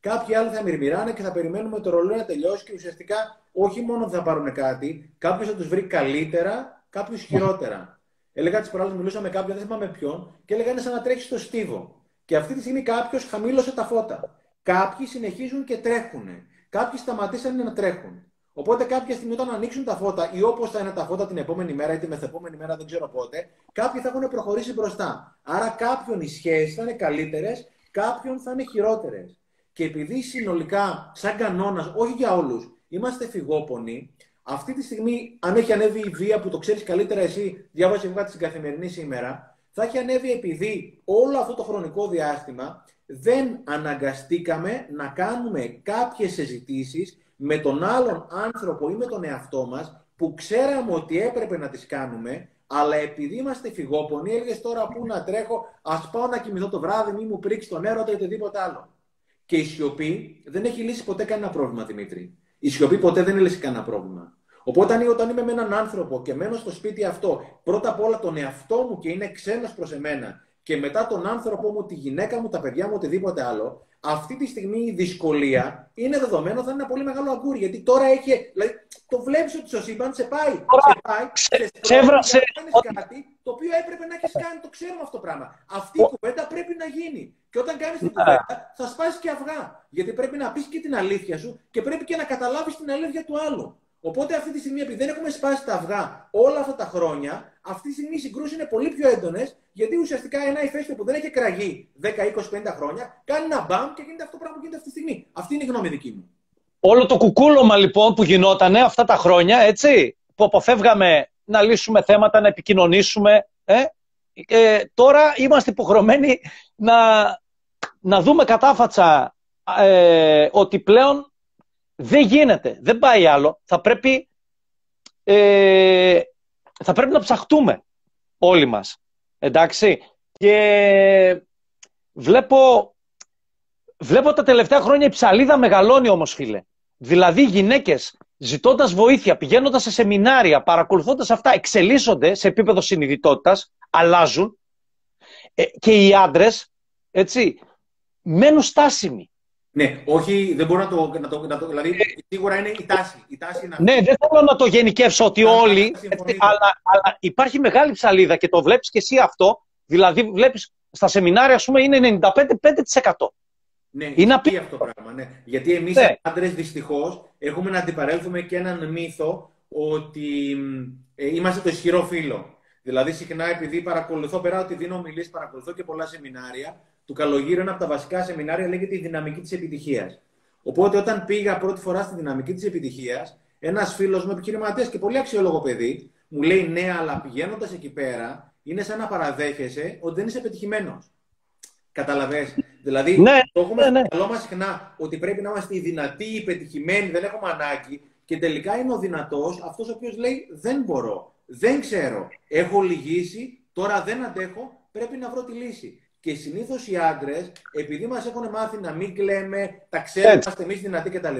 Κάποιοι άλλοι θα μυρμηράνε και θα περιμένουμε το ρολόι να τελειώσει και ουσιαστικά όχι μόνο θα πάρουν κάτι, κάποιος θα τους βρει καλύτερα, κάποιος χειρότερα. Έλεγα τις προάλλες, μιλούσα με κάποιον, δεν θυμάμαι ποιον, και έλεγα είναι σαν να τρέχεις στο στίβο. Και αυτή τη στιγμή κάποιος χαμήλωσε τα φώτα. Κάποιοι συνεχίζουν και τρέχουν. Κάποιοι σταματήσαν να τρέχουν. Οπότε κάποια στιγμή όταν ανοίξουν τα φώτα ή όπως θα είναι τα φώτα την επόμενη μέρα ή τη μεθεπόμενη μέρα, δεν ξέρω πότε, κάποιοι θα έχουν προχωρήσει μπροστά. Άρα κάποιον οι σχέσεις θα είναι καλύτερες, κάποιον θα είναι χειρότερες. Και επειδή συνολικά, σαν κανόνας, όχι για όλους, είμαστε φυγόπονοι, αυτή τη στιγμή, αν έχει ανέβει η βία που το ξέρεις καλύτερα εσύ, διάβασε βγάλει την καθημερινής σήμερα, θα έχει ανέβει επειδή όλο αυτό το χρονικό διάστημα δεν αναγκαστήκαμε να κάνουμε κάποιες συζητήσεις με τον άλλον άνθρωπο ή με τον εαυτό μας που ξέραμε ότι έπρεπε να τις κάνουμε, αλλά επειδή είμαστε φυγόπονοι, έλεγε τώρα πού να τρέχω, ας πάω να κοιμηθώ το βράδυ, μη μου πρίξεις τον έρωτα ή οτιδήποτε άλλο. Και η σιωπή δεν έχει λύσει ποτέ κανένα πρόβλημα, Δημήτρη. Η σιωπή ποτέ δεν λύσει κανένα πρόβλημα. Οπότε, όταν είμαι με έναν άνθρωπο και μένω στο σπίτι αυτό, πρώτα απ' όλα τον εαυτό μου και είναι ξένος προς εμένα, και μετά τον άνθρωπο μου, τη γυναίκα μου, τα παιδιά μου, οτιδήποτε άλλο, αυτή τη στιγμή η δυσκολία είναι δεδομένο, θα είναι ένα πολύ μεγάλο αγκούρι. Γιατί τώρα έχει. Δηλαδή, το βλέπεις ότι στο σύμπαν σε πάει. σε πάει. Σε κάνεις κάτι το οποίο έπρεπε να έχεις κάνει. Το ξέρουμε αυτό το πράγμα. Αυτή η κουβέντα πρέπει να γίνει. Και όταν κάνεις την ναι. κουβέντα, θα σπάσεις και αυγά. Γιατί πρέπει να πεις και την αλήθεια σου και πρέπει και να καταλάβεις την αλήθεια του άλλου. Οπότε αυτή τη στιγμή, επειδή δεν έχουμε σπάσει τα αυγά όλα αυτά τα χρόνια, αυτή τη στιγμή οι συγκρούσεις είναι πολύ πιο έντονες, γιατί ουσιαστικά ένα ηφαίστειο που δεν έχει κραγεί 10, 20, 50 χρόνια, κάνει ένα μπαμ και γίνεται αυτό το πράγμα που γίνεται αυτή τη στιγμή. Αυτή είναι η γνώμη δική μου.
Όλο το κουκούλωμα λοιπόν που γινόταν αυτά τα χρόνια, έτσι, που αποφεύγαμε να λύσουμε θέματα, να επικοινωνήσουμε, ε, ε, τώρα είμαστε υποχρεωμένοι να, να δούμε κατάφατσα ε, ότι πλέον δεν γίνεται, δεν πάει άλλο. Θα πρέπει, ε, θα πρέπει να ψαχτούμε όλοι μας. Εντάξει. Και βλέπω, βλέπω τα τελευταία χρόνια η ψαλίδα μεγαλώνει όμως φίλε. Δηλαδή γυναίκες ζητώντας βοήθεια, πηγαίνοντας σε σεμινάρια, παρακολουθώντας αυτά, εξελίσσονται σε επίπεδο συνειδητότητας, αλλάζουν ε, και οι άντρες, έτσι, μένουν στάσιμοι.
Ναι, όχι, δεν μπορώ να το, να το, να το δηλαδή σίγουρα είναι η τάση. Η τάση είναι
ναι, δεν θέλω να το γενικεύσω ότι όλοι, έτσι, αλλά, αλλά υπάρχει μεγάλη ψαλίδα και το βλέπεις και εσύ αυτό, δηλαδή βλέπεις στα σεμινάρια, ας πούμε, είναι 95-5%.
Ναι, είναι απ... αυτό το πράγμα, ναι. Γιατί εμείς ναι. οι άντρες δυστυχώς έχουμε να αντιπαρέλθουμε και έναν μύθο ότι ε, είμαστε το ισχυρό φύλλο. Δηλαδή, συχνά επειδή παρακολουθώ, πέρα ότι δίνω ομιλίες, παρακολουθώ και πολλά σεμινάρια, του καλογύρου ένα από τα βασικά σεμινάρια λέγεται η δυναμική της επιτυχίας. Οπότε, όταν πήγα πρώτη φορά στη δυναμική της επιτυχίας, ένας φίλος μου, επιχειρηματίας και πολύ αξιόλογο παιδί, μου λέει ναι, αλλά πηγαίνοντας εκεί πέρα, είναι σαν να παραδέχεσαι ότι δεν είσαι πετυχημένος. Καταλαβες; Δηλαδή,
ναι,
το έχουμε
ναι, ναι.
στο μυαλό μας συχνά ότι πρέπει να είμαστε οι δυνατοί, οι πετυχημένοι, δεν έχουμε ανάγκη. Και τελικά είναι ο δυνατός αυτός ο οποίος λέει: Δεν μπορώ, δεν ξέρω, έχω λυγίσει, τώρα δεν αντέχω, πρέπει να βρω τη λύση. Και συνήθως οι άντρες, επειδή μας έχουν μάθει να μην κλαίμε, τα ξέρουμε, είμαστε εμείς δυνατοί κτλ.,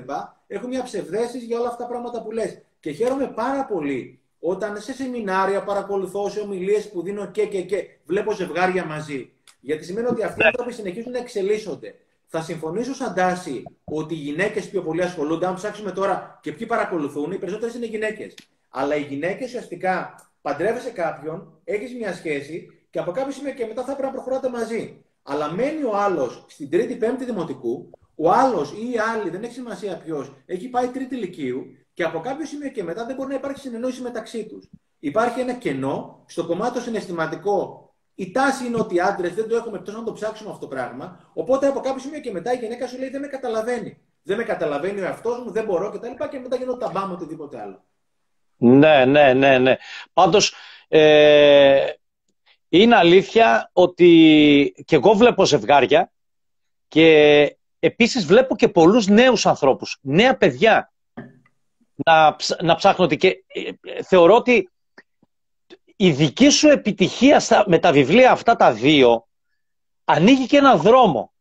έχουν μια ψευδέστηση για όλα αυτά τα πράγματα που λες. Και χαίρομαι πάρα πολύ όταν σε σεμινάρια παρακολουθώ, σε ομιλίες που δίνω και και και, βλέπω ζευγάρια μαζί. Γιατί σημαίνει ότι αυτοί οι άνθρωποι συνεχίζουν να εξελίσσονται. Θα συμφωνήσω σαν τάση ότι οι γυναίκες πιο πολύ ασχολούνται. Αν ψάξουμε τώρα και ποιοι παρακολουθούν, οι περισσότερες είναι γυναίκες. Αλλά οι γυναίκες ουσιαστικά παντρεύεσαι κάποιον, έχεις μια σχέση και από κάποιο σημείο και μετά θα πρέπει να προχωράτε μαζί. Αλλά μένει ο άλλος στην τρίτη, πέμπτη δημοτικού, ο άλλος ή η άλλη, δεν έχει σημασία ποιος, έχει πάει τρίτη ηλικίου και από κάποιο σημείο και μετά δεν μπορεί να υπάρχει συνεννόηση μεταξύ τους. Υπάρχει ένα κενό στο κομμάτι το συναισθηματικό. Η τάση είναι ότι οι άντρες δεν το έχουμε εκτός να το ψάξουμε αυτό το πράγμα. Οπότε από κάποιο σημείο και μετά η γυναίκα σου λέει δεν με καταλαβαίνει. Δεν με καταλαβαίνει ο εαυτός μου, δεν μπορώ κτλ. Και, και μετά γίνονται τα μπάμα οτιδήποτε άλλο.
Ναι, ναι, ναι, ναι. Πάντως, ε, είναι αλήθεια ότι και εγώ βλέπω ζευγάρια και επίσης βλέπω και πολλούς νέους ανθρώπους, νέα παιδιά να, να ψάχνονται και ε, θεωρώ ότι η δική σου επιτυχία στα, με τα βιβλία αυτά τα δύο ανοίγει και ένα δρόμο.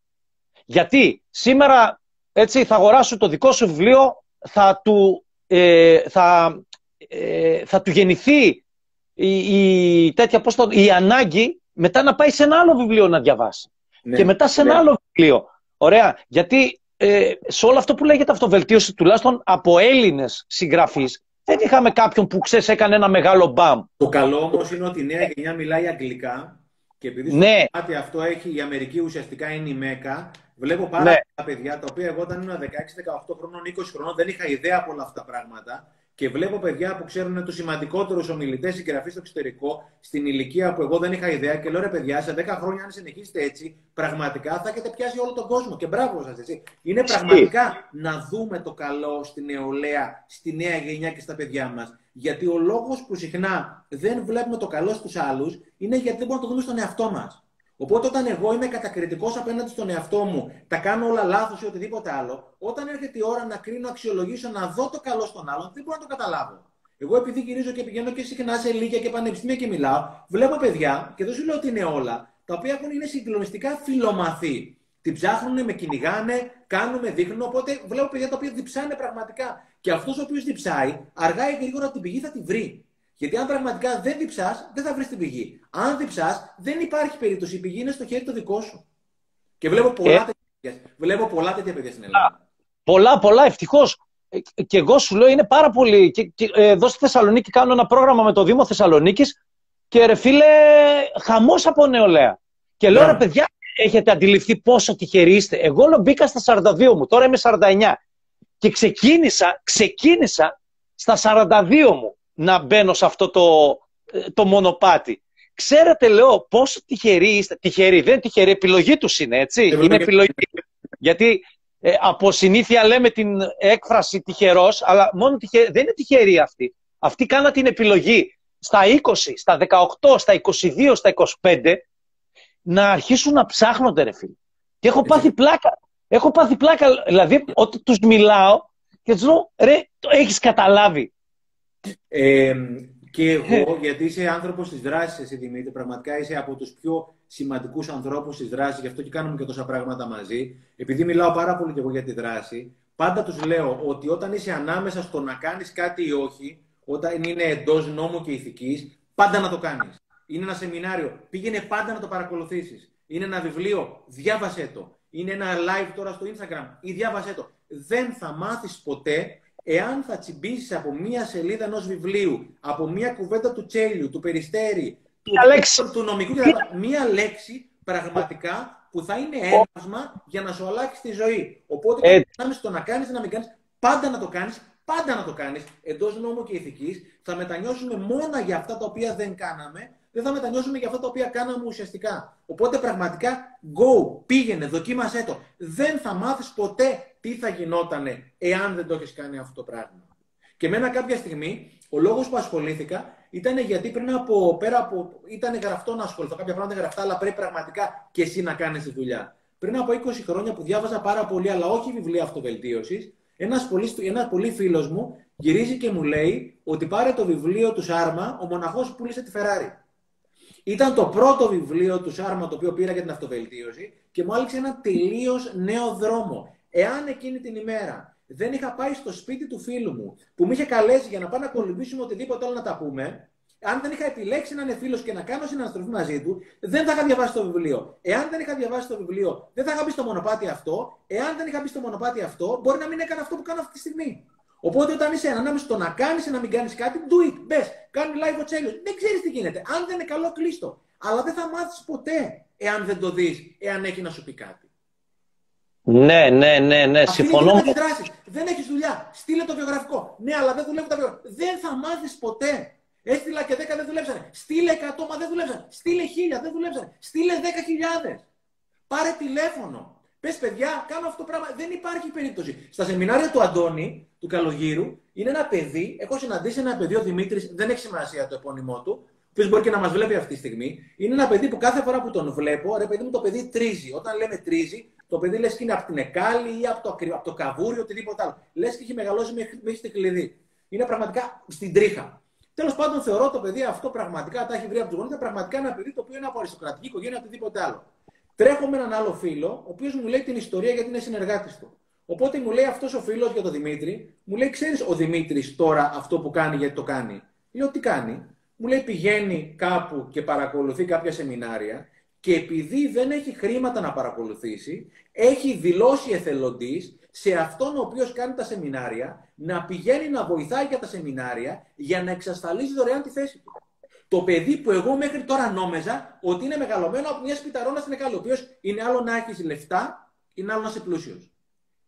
Γιατί σήμερα έτσι θα αγοράσω το δικό σου βιβλίο, θα του, ε, θα, ε, θα του γεννηθεί η, η, τέτοια, πώς το, η ανάγκη μετά να πάει σε ένα άλλο βιβλίο να διαβάσει. Ναι, και μετά σε ένα ναι. άλλο βιβλίο. Ωραία. Γιατί ε, σε όλο αυτό που λέγεται αυτοβελτίωση, τουλάχιστον από Έλληνες συγγραφείς, δεν είχαμε κάποιον που ξέρεις έκανε ένα μεγάλο μπαμ.
Το καλό όμως είναι ότι η νέα γενιά μιλάει αγγλικά και επειδή ναι. στο αυτό έχει η Αμερική ουσιαστικά είναι η Μέκα. Βλέπω πάρα ναι. πολλά παιδιά τα οποία εγώ όταν ήμουν 16-18 χρόνων, 20 χρόνων δεν είχα ιδέα από όλα αυτά τα πράγματα και βλέπω παιδιά που ξέρουν τους σημαντικότερους ομιλητές συγγραφείς στο εξωτερικό, στην ηλικία που εγώ δεν είχα ιδέα και λέω ρε παιδιά, σε 10 χρόνια, αν συνεχίσετε έτσι, πραγματικά θα έχετε πιάσει όλο τον κόσμο. Και μπράβο σας, έτσι. Είναι πραγματικά να δούμε το καλό στη νεολαία, στη νέα γενιά και στα παιδιά μας. Γιατί ο λόγος που συχνά δεν βλέπουμε το καλό στους άλλους είναι γιατί δεν μπορούμε να το δούμε στον εαυτό μας. Οπότε όταν εγώ είμαι κατακριτικός απέναντι στον εαυτό μου, τα κάνω όλα λάθος ή οτιδήποτε άλλο, όταν έρχεται η ώρα να κρίνω, αξιολογήσω, να δω το καλό στον άλλον, δεν μπορώ να το καταλάβω. Εγώ επειδή γυρίζω και πηγαίνω και συχνά σε λίγια και πανεπιστήμια και μιλάω, βλέπω παιδιά, και δεν σου λέω ότι είναι όλα, τα οποία έχουν, είναι συγκλονιστικά φιλομαθή. Την ψάχνουν, με κυνηγάνε, κάνουν, με δείχνουν. Οπότε βλέπω παιδιά τα οποία διψάνε πραγματικά. Και αυτός ο οποίος διψάει, αργά ή γρήγορα την πηγή θα τη βρει. Γιατί αν πραγματικά δεν διψάς, δεν θα βρεις την πηγή. Αν διψάς, δεν υπάρχει περίπτωση. Η πηγή είναι στο χέρι το δικό σου. Και βλέπω πολλά, ε... τέτοια, βλέπω πολλά τέτοια παιδιά στην Ελλάδα.
Πολλά, πολλά, ευτυχώς. Ε, και εγώ σου λέω είναι πάρα πολύ. Και, και, ε, εδώ στη Θεσσαλονίκη κάνω ένα πρόγραμμα με το Δήμο Θεσσαλονίκης και ρε φίλε, χαμός από νεολαία. Και λέω, yeah. ρε παιδιά, έχετε αντιληφθεί πόσο τυχεροί είστε. Εγώ μπήκα στα 42 μου, τώρα είμαι 49. Και ξεκίνησα, ξεκίνησα στα 42 μου να μπαίνω σε αυτό το, ε, το μονοπάτι. Ξέρετε, λέω, πόσο τυχεροί είστε. Τυχεροί, δεν είναι τυχεροί, επιλογή τους είναι, έτσι. Είναι επιλογή. Γιατί ε, από συνήθεια λέμε την έκφραση τυχερός, αλλά μόνο τυχεροί, δεν είναι τυχεροί αυτοί. Αυτοί κάναν την επιλογή στα 20, στα 18, στα 22, στα 25 να αρχίσουν να ψάχνονται, ρε φίλε. Και έχω πάθει πλάκα. Έχω πάθει πλάκα. Δηλαδή, όταν τους μιλάω και τους λέω, ρε, το έχεις καταλάβει.
Ε, και εγώ, γιατί είσαι άνθρωπος της δράσης, εσύ Δημήτρη, πραγματικά είσαι από τους πιο σημαντικούς ανθρώπους της δράσης, γι' αυτό και κάνουμε και τόσα πράγματα μαζί. Επειδή μιλάω πάρα πολύ και εγώ για τη δράση, πάντα τους λέω ότι όταν είσαι ανάμεσα στο να κάνεις κάτι ή όχι, όταν είναι εντός νόμου και ηθικής, πάντα να το κάνεις. Είναι ένα σεμινάριο, πήγαινε πάντα να το παρακολουθήσεις. Είναι ένα βιβλίο, διάβασέ το. Είναι ένα live τώρα στο Instagram ή διάβασέ το. Δεν θα μάθεις ποτέ εάν θα τσιμπήσεις από μία σελίδα ενός βιβλίου, από μία κουβέντα του Τσέλιου, του Περιστέρη, του, του, του νομικού μία λέξη πραγματικά που θα είναι ένασμα για να σου αλλάξει τη ζωή. Οπότε, ε... στο να κάνεις ή να μην κάνεις, πάντα να το κάνεις, πάντα να το κάνεις εντός νόμου και ηθικής. Θα μετανιώσουμε μόνο για αυτά τα οποία δεν κάναμε, δεν θα μετανιώσουμε για αυτά τα οποία κάναμε ουσιαστικά. Οπότε πραγματικά, go, πήγαινε, δοκίμασέ το. Δεν θα μάθεις ποτέ τι θα γινόταν εάν δεν το έχεις κάνει αυτό το πράγμα. Και μένα κάποια στιγμή, ο λόγος που ασχολήθηκα ήταν γιατί πριν από, πέρα από, ήταν γραφτό να ασχοληθώ, κάποια πράγματα γραφτά, αλλά πρέπει πραγματικά και εσύ να κάνεις τη δουλειά. Πριν από 20 χρόνια που διάβαζα πάρα πολύ, αλλά όχι βιβλία αυτοβελτίωσης, ένας πολύς, ένας πολύ φίλος μου γυρίζει και μου λέει ότι πάρε το βιβλίο του Σάρμα, ο μοναχός που πούλησε τη Φεράρι. Ήταν το πρώτο βιβλίο του Σάρμα το οποίο πήρα για την αυτοβελτίωση και μου άλυξε ένα τελείως νέο δρόμο. Εάν εκείνη την ημέρα δεν είχα πάει στο σπίτι του φίλου μου που με είχε καλέσει για να πάμε να κολυμπήσουμε οτιδήποτε άλλο να τα πούμε, αν δεν είχα επιλέξει να είναι φίλος και να κάνω συναναστροφή μαζί του, δεν θα είχα διαβάσει το βιβλίο. Εάν δεν είχα διαβάσει το βιβλίο, δεν θα είχα μπει στο μονοπάτι αυτό. Εάν δεν είχα μπει στο μονοπάτι αυτό, μπορεί να μην έκανα αυτό που κάνω αυτή τη στιγμή. Οπότε όταν είσαι ανάμεσα στο να κάνεις ή να μην κάνεις κάτι, do it. Μπε, κάνει live ο τσέλιο. Δεν ξέρεις τι γίνεται. Αν δεν είναι καλό, κλείστο. Αλλά δεν θα μάθεις ποτέ εάν δεν το δεις, εάν έχει να σου πει κάτι.
Ναι, ναι, ναι, ναι.
Αυτή συμφωνώ. Είναι δεν έχεις δουλειά. Στείλε το βιογραφικό. Ναι, αλλά δεν δουλεύουν τα βιογραφικά. Δεν θα μάθεις ποτέ. Έστειλα και 10 δεν δουλέψανε. Στείλε 100 μα δεν δουλέψανε. Στείλε 1000 δεν δουλέψανε. Στείλε 10.000. Πάρε τηλέφωνο. Πες, παιδιά, κάνω αυτό το πράγμα. Δεν υπάρχει περίπτωση. Στα σεμινάρια του Αντώνη, του Καλογύρου, είναι ένα παιδί. Έχω συναντήσει ένα παιδί, ο Δημήτρης, δεν έχει σημασία το επώνυμό του, ο οποίο μπορεί και να μας βλέπει αυτή τη στιγμή. Είναι ένα παιδί που κάθε φορά που τον βλέπω, ρε παιδί μου, το παιδί τρίζει. Όταν λέμε τρίζει, το παιδί λες και είναι από την Εκάλη ή από το, από το Καβούρι, οτιδήποτε άλλο. Λες και έχει μεγαλώσει μέχρι, στη κλειδί. Είναι πραγματικά στην τρίχα. Τέλος πάντων, θεωρώ το παιδί αυτό πραγματικά τα έχει βρει από τους γονείς. Πραγματικά ένα παιδί το οποίο είναι από αριστοκρατική οικογένεια, οτιδήποτε άλλο. Τρέχω με έναν άλλο φίλο, ο οποίος μου λέει την ιστορία γιατί είναι συνεργάτης του. Οπότε μου λέει αυτός ο φίλος για τον Δημήτρη, μου λέει: Ξέρεις ο Δημήτρης τώρα αυτό που κάνει γιατί το κάνει; Λέω: Τι κάνει; Μου λέει: Πηγαίνει κάπου και παρακολουθεί κάποια σεμινάρια και επειδή δεν έχει χρήματα να παρακολουθήσει, έχει δηλώσει εθελοντής σε αυτόν ο οποίος κάνει τα σεμινάρια να πηγαίνει να βοηθάει για τα σεμινάρια για να εξασφαλίζει δωρεάν τη θέση του. Το παιδί που εγώ μέχρι τώρα νόμεζα ότι είναι μεγαλωμένο από μια σπιταρόνα στην Εκάλη, ο οποίος είναι άλλο να έχεις λεφτά, είναι άλλο να είσαι πλούσιος.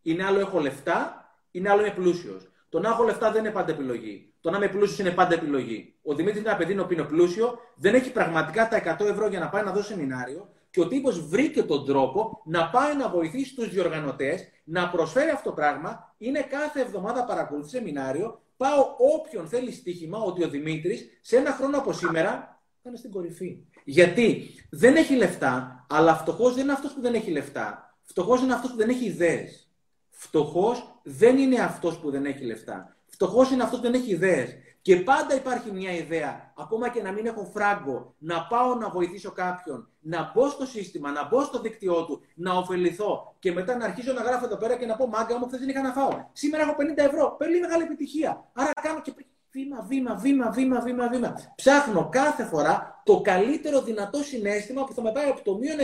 Είναι άλλο έχω λεφτά, είναι άλλο είμαι πλούσιος. Το να έχω λεφτά δεν είναι πάντα επιλογή. Το να είμαι πλούσιος είναι πάντα επιλογή. Ο Δημήτρης είναι ένα παιδί που είναι πλούσιο, δεν έχει πραγματικά τα 100 ευρώ για να πάει να δώσει σεμινάριο και ο τύπος βρήκε τον τρόπο να πάει να βοηθήσει τους διοργανωτές να προσφέρει αυτό το πράγμα. Είναι κάθε εβδομάδα παρακολουθεί σεμινάριο. Πάω όποιον θέλει στοίχημα ότι ο Δημήτρης σε ένα χρόνο από σήμερα θα είναι στην κορυφή. Γιατί δεν έχει λεφτά, αλλά φτωχός δεν είναι αυτός που δεν έχει λεφτά. Φτωχός είναι αυτός που δεν έχει ιδέες. Φτωχός δεν είναι αυτός που δεν έχει λεφτά. Φτωχό είναι αυτό που δεν έχει ιδέες. Και πάντα υπάρχει μια ιδέα, ακόμα και να μην έχω φράγκο, να πάω να βοηθήσω κάποιον, να μπω στο σύστημα, να μπω στο δίκτυό του, να ωφεληθώ και μετά να αρχίσω να γράφω εδώ πέρα και να πω Μάγκα μου, χθες δεν είχα να φάω. Σήμερα έχω 50 ευρώ. Πολύ μεγάλη επιτυχία. Άρα κάνω και βήμα, βήμα, βήμα, βήμα, βήμα, βήμα. Ψάχνω κάθε φορά το καλύτερο δυνατό συνέστημα που θα με πάει από το μείον 100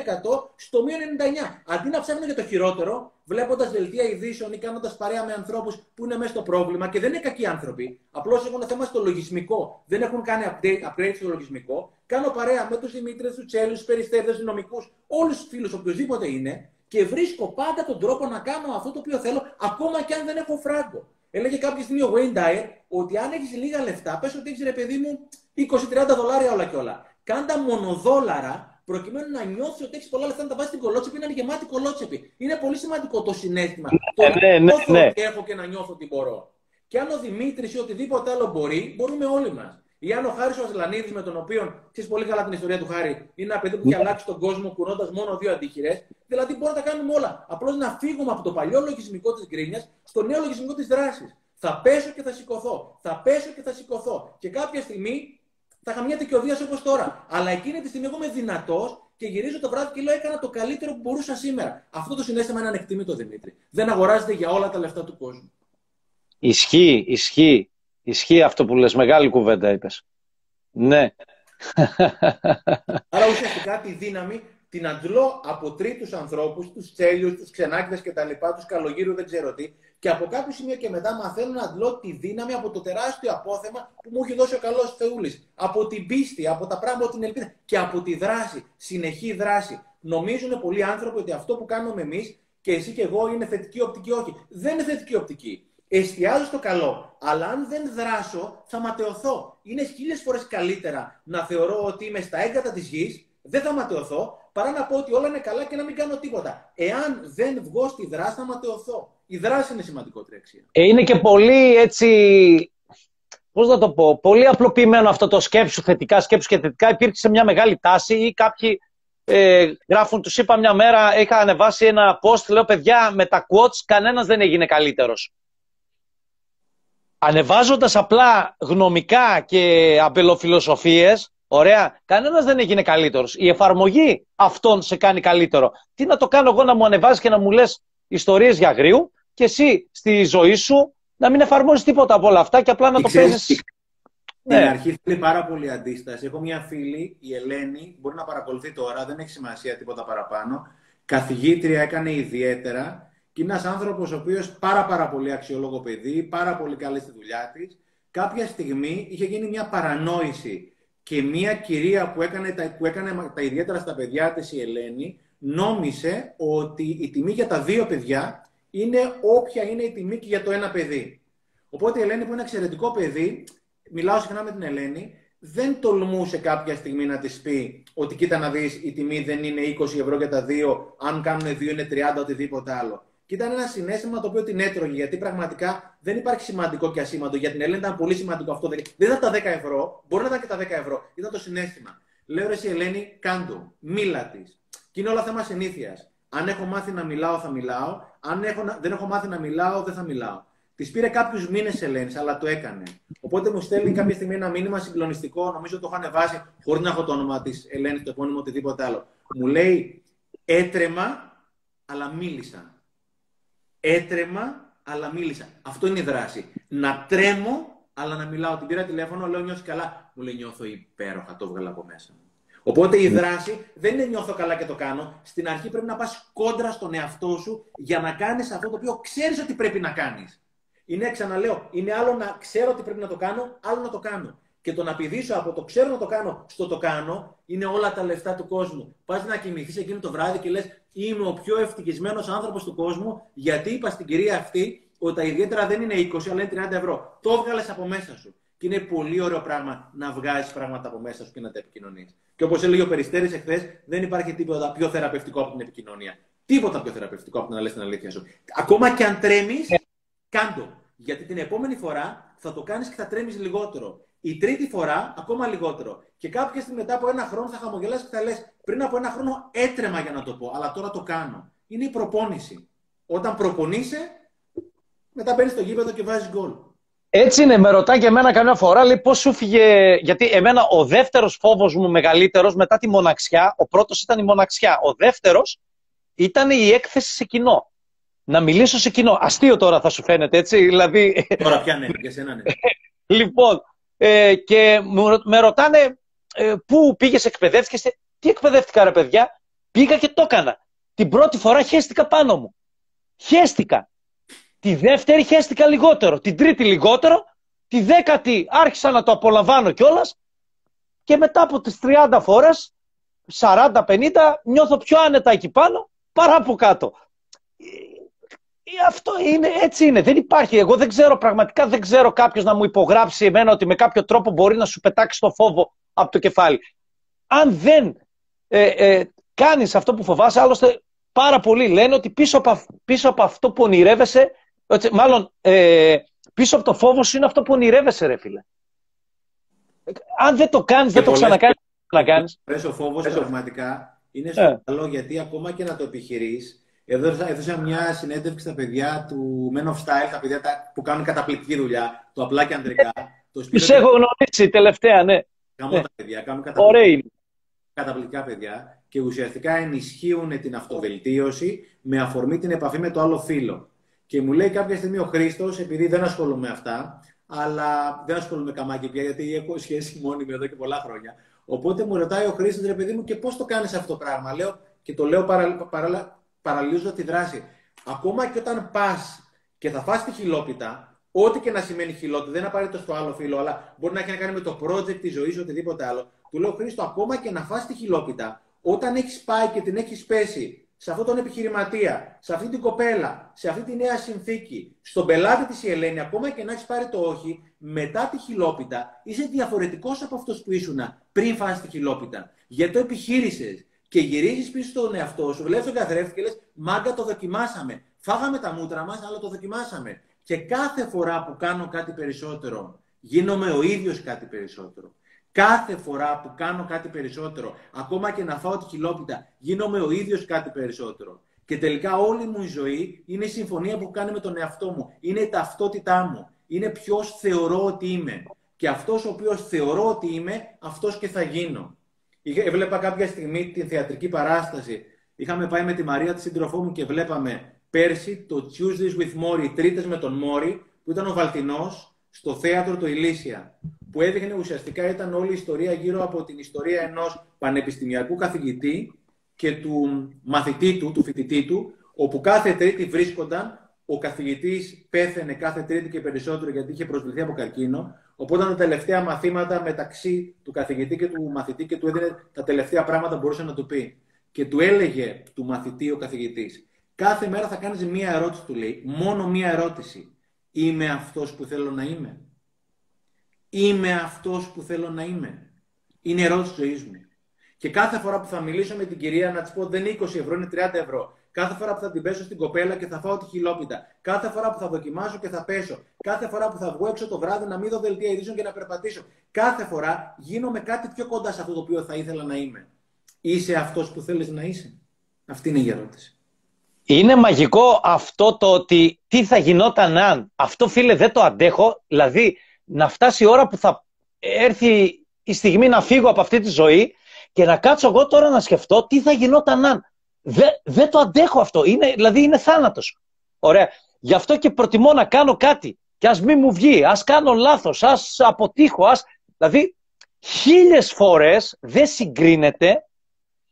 στο μείον 99. Αντί να ψάχνω για το χειρότερο, βλέποντας δελτία ειδήσεων ή κάνοντας παρέα με ανθρώπους που είναι μέσα στο πρόβλημα και δεν είναι κακοί άνθρωποι. Απλώς έχουν θέμα στο λογισμικό. Δεν έχουν κάνει update, upgrade στο λογισμικό. Κάνω παρέα με τους Δημήτρες, τους Τσέλους, τους Περιστέρδε, τους νομικούς, όλους τους φίλους, οποιοδήποτε είναι και βρίσκω πάντα τον τρόπο να κάνω αυτό το οποίο θέλω, ακόμα και αν δεν έχω φράγκο. Έλεγε κάποια στιγμή ο Wayne Dyer ότι αν έχεις λίγα λεφτά, πες ότι έχεις ρε παιδί μου 20-30 δολάρια όλα και όλα. Κάντα μονοδόλαρα προκειμένου να νιώθεις ότι έχεις πολλά λεφτά να τα βάζεις στην κολότσεπη, να είναι γεμάτη κολότσεπη. Είναι πολύ σημαντικό το συνέστημα.
Ναι, το ναι, ναι, ναι.
ότι έχω και να νιώθω ότι μπορώ. Και αν ο Δημήτρης ή οτιδήποτε άλλο μπορεί, μπορούμε όλοι μας. Ή αν ο Χάρης ο Ασλανίδη, με τον οποίο ξέρεις πολύ καλά την ιστορία του Χάρη, είναι ένα παιδί που έχει αλλάξει τον κόσμο κουρώντα μόνο δύο αντίχειρες. Δηλαδή μπορούμε να τα κάνουμε όλα. Απλώς να φύγουμε από το παλιό λογισμικό της γκρίνιας στο νέο λογισμικό της δράσης. Θα πέσω και θα σηκωθώ. Θα πέσω και θα σηκωθώ. Και κάποια στιγμή θα είχα μια δικαιοδία όπως τώρα. Αλλά εκείνη τη στιγμή εγώ είμαι δυνατός και γυρίζω το βράδυ και λέω: Έκανα το καλύτερο που μπορούσα σήμερα. Αυτό το συνέστημα είναι ανεκτήμητο, Δημήτρη. Δεν αγοράζεται για όλα τα λεφτά του κόσμου.
Ισχύει, ισχύει. Ισχύει αυτό που λες. Μεγάλη κουβέντα είπες. Ναι.
Άρα ουσιαστικά τη δύναμη την αντλώ από τρίτους ανθρώπους, τους τσέλιους, τους ξενάκιδες και τα λοιπά, τους καλογύρου δεν ξέρω τι, και από κάποιο σημείο και μετά μαθαίνω να αντλώ τη δύναμη από το τεράστιο απόθεμα που μου έχει δώσει ο καλός Θεούλης. Από την πίστη, από τα πράγματα, από την ελπίδα και από τη δράση, συνεχή δράση. Νομίζουν πολλοί άνθρωποι ότι αυτό που κάνουμε εμείς και εσύ και εγώ είναι θετική οπτική. Όχι, δεν είναι θετική οπτική εστιάζω στο καλό. Αλλά αν δεν δράσω, θα ματαιωθώ. Είναι χίλιες φορές καλύτερα να θεωρώ ότι είμαι στα έγκατα της γης, δεν θα ματαιωθώ, παρά να πω ότι όλα είναι καλά και να μην κάνω τίποτα. Εάν δεν βγω στη δράση, θα ματαιωθώ. Η δράση είναι σημαντικότερη αξία.
Ε, είναι και πολύ έτσι. Πώς να το πω, πολύ απλοποιημένο αυτό το σκέψου θετικά, σκέψου και θετικά. Υπήρξε μια μεγάλη τάση ή κάποιοι ε, γράφουν, τους είπα μια μέρα, είχα ανεβάσει ένα post, λέω παιδιά, με τα quotes κανένας δεν έγινε καλύτερος ανεβάζοντας απλά γνωμικά και αμπελοφιλοσοφίες, ωραία, κανένας δεν έγινε καλύτερος. Η εφαρμογή αυτών σε κάνει καλύτερο. Τι να το κάνω εγώ να μου ανεβάζεις και να μου λες ιστορίες για γρήγου και εσύ στη ζωή σου να μην εφαρμόζεις τίποτα από όλα αυτά και απλά να το παίζεις...
Ναι. Στην αρχή θέλει πάρα πολύ αντίσταση. Έχω μια φίλη, η Ελένη, μπορεί να παρακολουθεί τώρα, δεν έχει σημασία τίποτα παραπάνω. Καθηγήτρια έκανε ιδιαίτερα και είναι ένας άνθρωπος ο οποίος πάρα, πάρα πολύ αξιόλογο παιδί, πάρα πολύ καλή στη δουλειά της. Κάποια στιγμή είχε γίνει μια παρανόηση και μια κυρία που έκανε τα, που έκανε τα ιδιαίτερα στα παιδιά της, η Ελένη, νόμισε ότι η τιμή για τα δύο παιδιά είναι όποια είναι η τιμή και για το ένα παιδί. Οπότε η Ελένη, που είναι εξαιρετικό παιδί, μιλάω συχνά με την Ελένη, δεν τολμούσε κάποια στιγμή να της πει ότι κοίτα να δεις, η τιμή δεν είναι 20 ευρώ για τα δύο, αν κάνουν δύο είναι 30, οτιδήποτε άλλο. Και ήταν ένα συνέστημα το οποίο την έτρωγε, γιατί πραγματικά δεν υπάρχει σημαντικό και ασήμαντο. Για την Ελένη ήταν πολύ σημαντικό αυτό. Δεν ήταν τα 10 ευρώ, μπορεί να ήταν και τα 10 ευρώ. Ήταν το συνέστημα. Λέω ρε εσύ Ελένη, κάντο, μίλα της. Και είναι όλα θέμα συνήθειας. Αν έχω μάθει να μιλάω, θα μιλάω. Αν έχω, δεν έχω μάθει να μιλάω, δεν θα μιλάω. Της πήρε κάποιους μήνες Ελένης, αλλά το έκανε. Οπότε μου στέλνει κάποια στιγμή ένα μήνυμα συγκλονιστικό, νομίζω το έχω ανεβάσει, χωρίς να έχω το όνομα της Ελένης, το επώνυμο, οτιδήποτε άλλο. Μου λέει έτρεμα, αλλά μίλησα έτρεμα, αλλά μίλησα. Αυτό είναι η δράση. Να τρέμω, αλλά να μιλάω. Την πήρα τηλέφωνο, λέω νιώθεις καλά; Μου λέει νιώθω υπέροχα, το βγάλα από μέσα μου. Οπότε η δράση δεν είναι νιώθω καλά και το κάνω. Στην αρχή πρέπει να πας κόντρα στον εαυτό σου για να κάνεις αυτό το οποίο ξέρεις ότι πρέπει να κάνεις. Είναι, ξαναλέω, είναι άλλο να ξέρω ότι πρέπει να το κάνω, άλλο να το κάνω. Και το να πηδήσω από το ξέρω να το κάνω στο το κάνω είναι όλα τα λεφτά του κόσμου. Πας να κοιμηθείς εκείνο το βράδυ και λες: Είμαι ο πιο ευτυχισμένος άνθρωπος του κόσμου, γιατί είπα στην κυρία αυτή ότι τα ιδιαίτερα δεν είναι 20, αλλά είναι 30 ευρώ. Το έβγαλες από μέσα σου. Και είναι πολύ ωραίο πράγμα να βγάζεις πράγματα από μέσα σου και να τα επικοινωνείς. Και όπως έλεγε ο Περιστέρης εχθές, δεν υπάρχει τίποτα πιο θεραπευτικό από την επικοινωνία. Τίποτα πιο θεραπευτικό από το να λες την αλήθεια σου. Ακόμα και αν τρέμεις, κάντο. Γιατί την επόμενη φορά θα το κάνεις και θα τρέμεις λιγότερο. Η τρίτη φορά ακόμα λιγότερο. Και κάποια στιγμή μετά από ένα χρόνο θα χαμογελάσει και θα λες: Πριν από ένα χρόνο έτρεμα για να το πω, αλλά τώρα το κάνω. Είναι η προπόνηση. Όταν προπονείσαι, μετά μπαίνεις στο γήπεδο και βάζεις γκολ.
Έτσι είναι, με ρωτάει και εμένα καμιά φορά, λέει πώς σου φύγε. Γιατί εμένα ο δεύτερος φόβος μου μεγαλύτερος μετά τη μοναξιά, ο πρώτος ήταν η μοναξιά. Ο δεύτερος ήταν η έκθεση σε κοινό. Να μιλήσω σε κοινό. Αστείο τώρα θα σου φαίνεται, έτσι. Δηλαδή...
Τώρα πια ναι, για σένα ναι.
λοιπόν, ε, και με ρωτάνε ε, πού πήγες, εκπαιδεύτηκες. Τι εκπαιδεύτηκα ρε παιδιά. Πήγα και το έκανα. Την πρώτη φορά χέστηκα πάνω μου. Χέστηκα. Τη δεύτερη χέστηκα λιγότερο. Την τρίτη λιγότερο. Τη δέκατη άρχισα να το απολαμβάνω κιόλας. Και μετά από τις 30 φορές, 40-50, νιώθω πιο άνετα εκεί πάνω παρά από κάτω. Ε, αυτό είναι, έτσι είναι. Δεν υπάρχει. Εγώ δεν ξέρω, πραγματικά δεν ξέρω κάποιος να μου υπογράψει εμένα ότι με κάποιο τρόπο μπορεί να σου πετάξει το φόβο από το κεφάλι. Αν δεν ε, ε, κάνεις αυτό που φοβάσαι, άλλωστε πάρα πολλοί λένε ότι πίσω από, πίσω από αυτό που ονειρεύεσαι, μάλλον ε, πίσω από το φόβο σου είναι αυτό που ονειρεύεσαι, ρε φίλε. Αν δεν το κάνεις, δεν το ξανακάνεις, να κάνεις.
ο φόβος πραγματικά είναι στο ε. καλό, γιατί ακόμα και να το επιχειρείς, εδώ έδωσα μια συνέντευξη στα παιδιά του Men of Style, τα παιδιά που κάνουν καταπληκτική δουλειά, το απλά και ανδρικά.
Τους έχω γνωρίσει τελευταία, ναι.
Κάνω ναι. τα παιδιά, κάνουν καταπληκτικά, καταπληκτικά παιδιά και ουσιαστικά ενισχύουν την αυτοβελτίωση με αφορμή την επαφή με το άλλο φίλο. Και μου λέει κάποια στιγμή ο Χρήστος, επειδή δεν ασχολούμαι με αυτά, αλλά δεν ασχολούμαι καμάκι πια, γιατί έχω σχέση μόνιμη εδώ και πολλά χρόνια. Οπότε μου ρωτάει ο Χρήστος, ρε παιδί μου, και πώς το κάνεις αυτό το πράγμα; Λέω, και το λέω παρα, παρα, παραλύζοντα τη δράση. Ακόμα και όταν πας και θα φας τη χιλόπιτα, ό,τι και να σημαίνει χιλόπιτα, δεν απαραίτητο στο άλλο φίλο, αλλά μπορεί να έχει να κάνει με το project τη ζωή οτιδήποτε άλλο. Του λέω Χρήστο, ακόμα και να φας τη χιλόπιτα, όταν έχεις πάει και την έχεις πέσει σε αυτόν τον επιχειρηματία, σε αυτή την κοπέλα, σε αυτή τη νέα συνθήκη, στον πελάτη της η Ελένη, ακόμα και να έχεις πάρει το όχι, μετά τη χιλόπιτα είσαι διαφορετικός από αυτός που ήσουν πριν φας τη χιλόπιτα. Γιατί το επιχείρησες και γυρίζεις πίσω στον εαυτό σου, βλέπεις τον καθρέφτη και λες: Μάγκα, το δοκιμάσαμε. Φάγαμε τα μούτρα μας, αλλά το δοκιμάσαμε. Και κάθε φορά που κάνω κάτι περισσότερο, γίνομαι ο ίδιος κάτι περισσότερο. Κάθε φορά που κάνω κάτι περισσότερο, ακόμα και να φάω τη χιλόπιτα, γίνομαι ο ίδιος κάτι περισσότερο. Και τελικά όλη μου η ζωή είναι η συμφωνία που κάνει με τον εαυτό μου. Είναι η ταυτότητά μου. Είναι ποιος θεωρώ ότι είμαι. Και αυτός ο οποίος θεωρώ ότι είμαι, αυτός και θα γίνω. Έβλεπα κάποια στιγμή την θεατρική παράσταση. Είχαμε πάει με τη Μαρία, τη σύντροφό μου, και βλέπαμε πέρσι το Tuesdays with Mori, τρίτες με τον Μόρι, που ήταν ο Βαλτινός, στο θέατρο το Ηλίσια. Που έδειχνε ουσιαστικά ήταν όλη η ιστορία γύρω από την ιστορία ενός πανεπιστημιακού καθηγητή και του μαθητή του, του φοιτητή του, όπου κάθε τρίτη βρίσκονταν, ο καθηγητής πέθαινε κάθε τρίτη και περισσότερο γιατί είχε προσβληθεί από καρκίνο, Οπότε τα τελευταία μαθήματα μεταξύ του καθηγητή και του μαθητή και του έδινε τα τελευταία πράγματα που μπορούσε να του πει. Και του έλεγε του μαθητή ο καθηγητής. Κάθε μέρα θα κάνεις μία ερώτηση, του λέει. Μόνο μία ερώτηση. Είμαι αυτός που θέλω να είμαι. Είμαι αυτός που θέλω να είμαι. Είναι ερώτηση της ζωής μου. Και κάθε φορά που θα μιλήσω με την κυρία να της πω δεν είναι 20 ευρώ, είναι 30 ευρώ. Κάθε φορά που θα την πέσω στην κοπέλα και θα φάω τη χιλόπιτα. Κάθε φορά που θα δοκιμάσω και θα πέσω. Κάθε φορά που θα βγω έξω το βράδυ να μην δω δελτία ειδήσεων και να περπατήσω. Κάθε φορά γίνομαι κάτι πιο κοντά σε αυτό το οποίο θα ήθελα να είμαι. Είσαι αυτός που θέλεις να είσαι; Αυτή είναι η ερώτηση.
Είναι μαγικό αυτό το ότι τι θα γινόταν αν. Αυτό φίλε δεν το αντέχω. Δηλαδή να φτάσει η ώρα που θα έρθει η στιγμή να φύγω από αυτή τη ζωή και να κάτσω εγώ τώρα να σκεφτώ τι θα γινόταν αν. Δεν δε το αντέχω αυτό. Είναι, δηλαδή είναι θάνατος. Ωραία. Γι' αυτό και προτιμώ να κάνω κάτι. Και ας μην μου βγει, ας κάνω λάθος, ας αποτύχω, ας... Δηλαδή, χίλιες φορές δεν συγκρίνεται